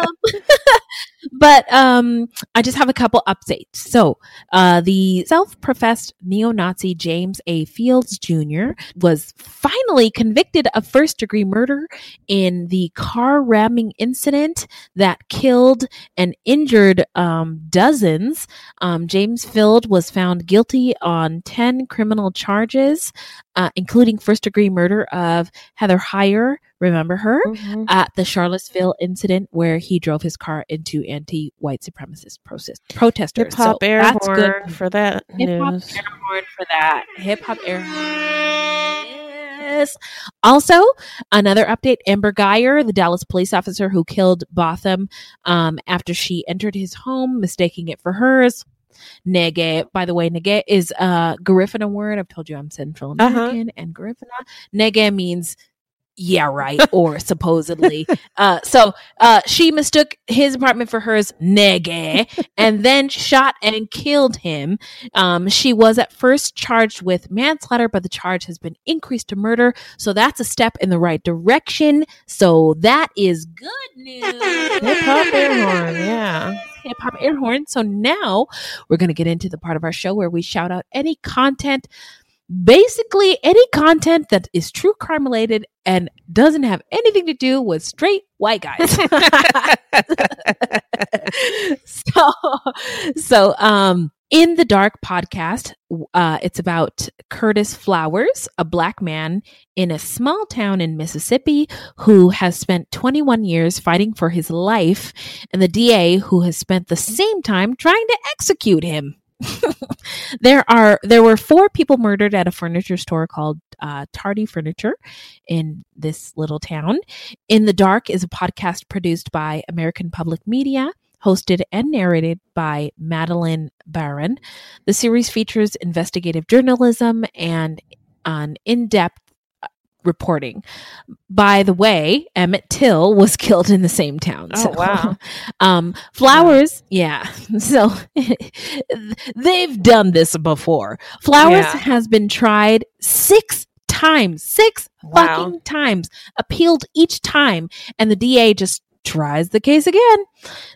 [LAUGHS] um, [LAUGHS] but um, I just have a couple updates. So uh, the self-professed neo-Nazi James A. Fields Jr. was finally convicted of first-degree murder in the car ramming incident that killed and injured um, dozens. Um, James Field was found guilty on ten criminal charges uh, including first degree murder of Heather Heyer. Remember her mm-hmm. at the Charlottesville incident where he drove his car into anti white supremacist protest- protesters. Hip hop so air that's horn good. for that. Hip hop air horn for that. Hip hop air horn. Also, another update Amber Guyger, the Dallas police officer who killed Botham um, after she entered his home, mistaking it for hers. Nege, by the way, nege is a Garifuna word. I've told you I'm Central uh-huh. American, uh-huh. and Garifuna. Nege means yeah, right, or supposedly. [LAUGHS] Uh, so uh, she mistook his apartment for hers, nege, and then shot and killed him. Um, she was at first charged with manslaughter, but the charge has been increased to murder. So that's a step in the right direction. So that is good news. [LAUGHS] Hip hop air horn, yeah. Hip hop air horn. So now we're going to get into the part of our show where we shout out any content basically any content that is true crime related and doesn't have anything to do with straight white guys. [LAUGHS] [LAUGHS] so, so, um, in the Dark podcast, uh, it's about Curtis Flowers, a black man in a small town in Mississippi who has spent 21 years fighting for his life, and the DA who has spent the same time trying to execute him. [LAUGHS] there are there were four people murdered at a furniture store called uh, Tardy Furniture in this little town. In the Dark is a podcast produced by American Public Media, hosted and narrated by Madeleine Baran. The series features investigative journalism and an in-depth reporting. By the way, Emmett Till was [LAUGHS] killed in the same town. Oh, wow. [LAUGHS] um, Flowers, yeah. [LAUGHS] So they've done this before. Flowers Yeah. has been tried six times, six Wow. fucking times, appealed each time, and the DA just tries the case again.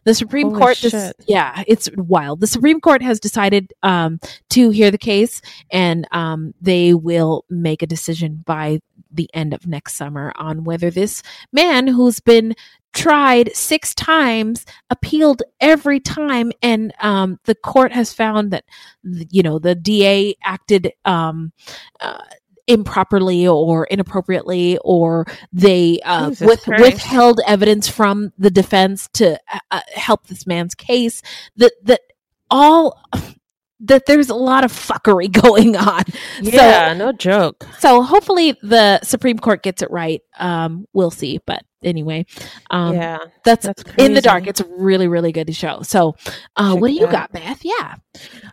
The Supreme Holy Court just yeah, it's wild. The Supreme Court has decided um, to hear the case, and um, they will make a decision by the end of next summer on whether this man who's been tried six times appealed every time and um, the court has found that you know the da acted um, uh, improperly or inappropriately or they uh, with, Christ. withheld evidence from the defense to uh, uh, help this man's case that that all that there's a lot of fuckery [LAUGHS] going on Yeah, no joke. so hopefully the Supreme Court gets it right. Um, we'll see. But anyway, um, yeah, that's, that's in the dark. It's a really, really good show. So, uh, what do you out. got, Beth? Yeah.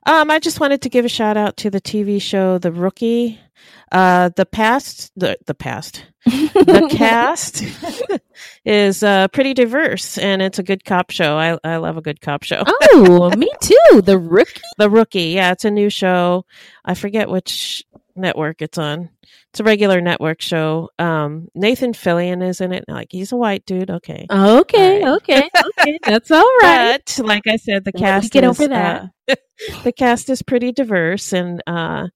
Um, I just wanted to give a shout out to the TV show The Rookie. Uh, the past, the the past, the [LAUGHS] cast is uh pretty diverse, and it's a good cop show. I I love a good cop show. oh, [LAUGHS] me too. The rookie. The Rookie, yeah, it's a new show. I forget which network it's on. It's a regular network show. Um, Nathan Fillion is in it. Like he's a white dude. Okay, Okay. All Okay. [LAUGHS] Okay. That's all right. But like I said, the cast get is, over that. uh, [LAUGHS] the cast is pretty diverse, and uh,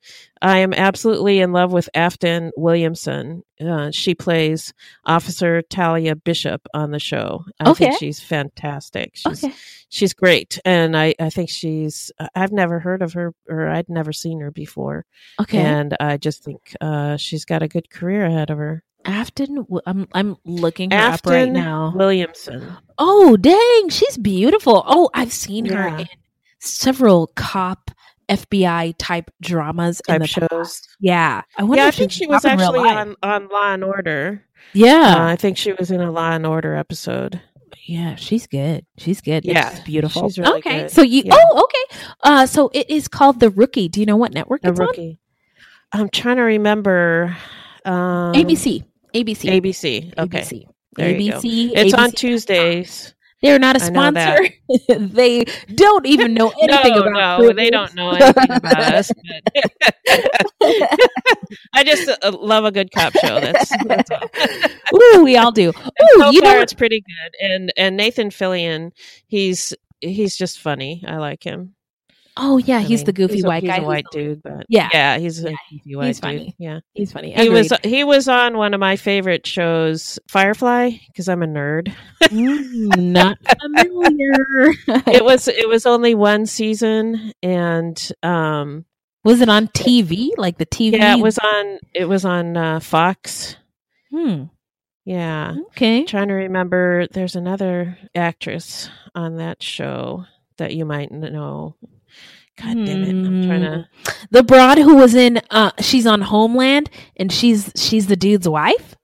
I am absolutely in love with Afton Williamson. Uh, she plays Officer Talia Bishop on the show. I Okay. think she's fantastic. She's Okay. she's great, and I I think she's I've never heard of her or I'd never seen her before, Okay. and I just think uh, she's got a good career ahead of her. Afton. I'm I'm looking her up right now. Williamson. Oh, dang, she's beautiful. Oh, I've seen her in several cop FBI type dramas in Type the shows. past. Yeah, I wonder Yeah, I think she was in actually on, on Law and Order. Yeah, Uh, I think she was in a Law and Order episode. yeah, she's good. She's good. Yeah, it's beautiful. she's really okay, good. so you. Yeah. Oh, okay. Uh, so it is called The Rookie. Do you know what network A it's rookie. I'm trying to remember. Um. ABC. ABC. ABC. Okay. ABC. There you go. ABC. It's on Tuesdays. They're not a sponsor. [LAUGHS] they don't even know [LAUGHS] anything no, about. no, they don't know anything about [LAUGHS] us. I just uh, love a good cop show. That's, that's all. Ooh, we all do. Ooh, so you far know, it's pretty good. And and Nathan Fillion, he's he's just funny. I like him. Oh yeah, I he's mean, the goofy he's a- white he's guy. a white dude, but Yeah. yeah, he's a Yeah, goofy white he's dude. funny. Yeah, He's funny. he was he was on one of my favorite shows, Firefly, because I'm a nerd. Mm, [LAUGHS] not familiar. it was it was only one season, and um, was it on TV? Like the TV? yeah, it was on it was on uh, Fox. Hmm. Yeah, Okay. trying to remember. There's another actress on that show that you might know. God damn it! I'm trying to. The broad who was in. Uh, she's on Homeland, and she's she's the dude's wife,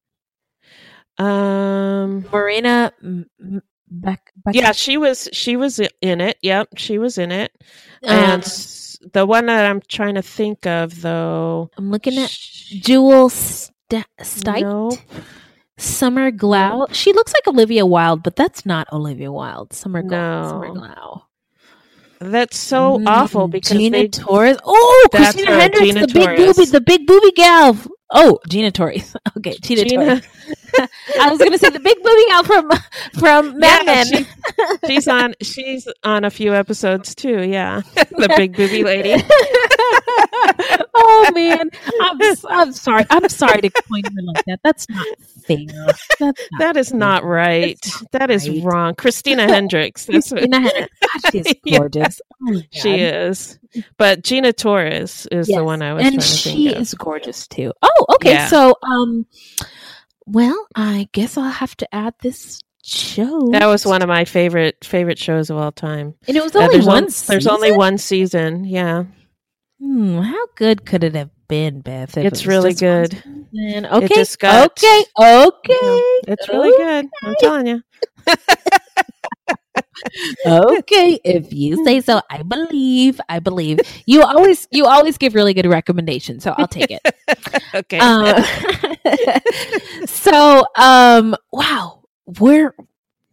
Um. Marina. Beck. Beck- Yeah, she was. She was in it. Yep, she was in it. Um, and the one that I'm trying to think of, though, I'm looking at sh- Jewel St- Staite. No. Summer Glau. She looks like Olivia Wilde, but that's not Olivia Wilde. Summer Glau. No. Summer Glau. That's so Mm, awful because Gina they, Torres. Oh, Christina Hendricks, Gina the big Torres. booby, the big booby gal. Oh, Gina Torres. [LAUGHS] Okay, Gina, Gina, Torres. [LAUGHS] I was gonna say the big booby gal from from Mad Yeah, Men. she- she's on. She's on a few episodes too. Yeah, the big booby lady. [LAUGHS] oh man, I'm I'm sorry. I'm sorry to point her like that. That's not fair. That's not That is not right. Not That is right. wrong. Christina Hendricks. That's what Christina Hendricks. God, she's Yeah. gorgeous. Oh she is. But Gina Torres is Yes, the one I was and trying to she think of. is gorgeous too. Oh, okay. Yeah. So, um, well, I guess I'll have to add this show. That was one of my favorite favorite shows of all time. and it was Uh, only there's, one. on- there's only one season. Yeah, Hmm, how good could it have been, Beth? It's really good. season? Okay, got- okay, okay. it's really good. I'm telling you. [LAUGHS] okay, if you say so, I believe. I believe you always you always give really good recommendations, so I'll take it. [LAUGHS] Okay. Um, [LAUGHS] so, um, wow, we're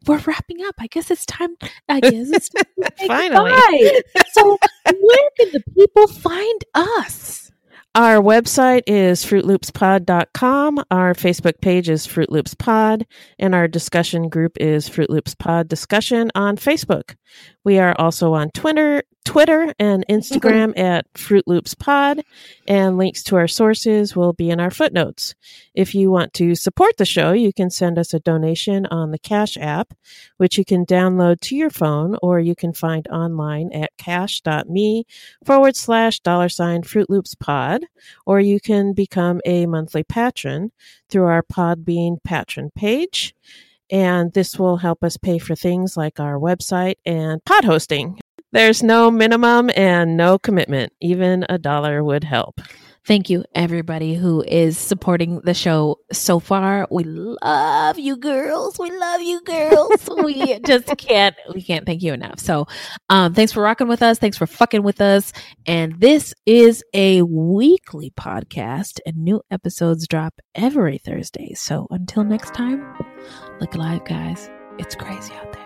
we're wrapping up. I guess it's time. I guess it's time to [LAUGHS] say Finally. goodbye. So, where can the people find us? Our website is fruitloopspod.com. Our Facebook page is Fruit Loops Pod, and our discussion group is Fruit Loops Pod Discussion on Facebook. We are also on Twitter, Twitter and Instagram at Fruit Loops Pod, and links to our sources will be in our footnotes. If you want to support the show, you can send us a donation on the Cash app, which you can download to your phone or you can find online at cash.me forward slash dollar sign Fruit Loops Pod, or you can become a monthly patron through our Podbean patron page. And this will help us pay for things like our website and pod hosting. There's no minimum and no commitment. Even a dollar would help. Thank you, everybody who is supporting the show so far. We love you, girls. We love you, girls. [LAUGHS] we just can't, we can't thank you enough. So, um, thanks for rocking with us. Thanks for fucking with us. And this is a weekly podcast, and new episodes drop every Thursday. So, until next time, look alive, guys. It's crazy out there.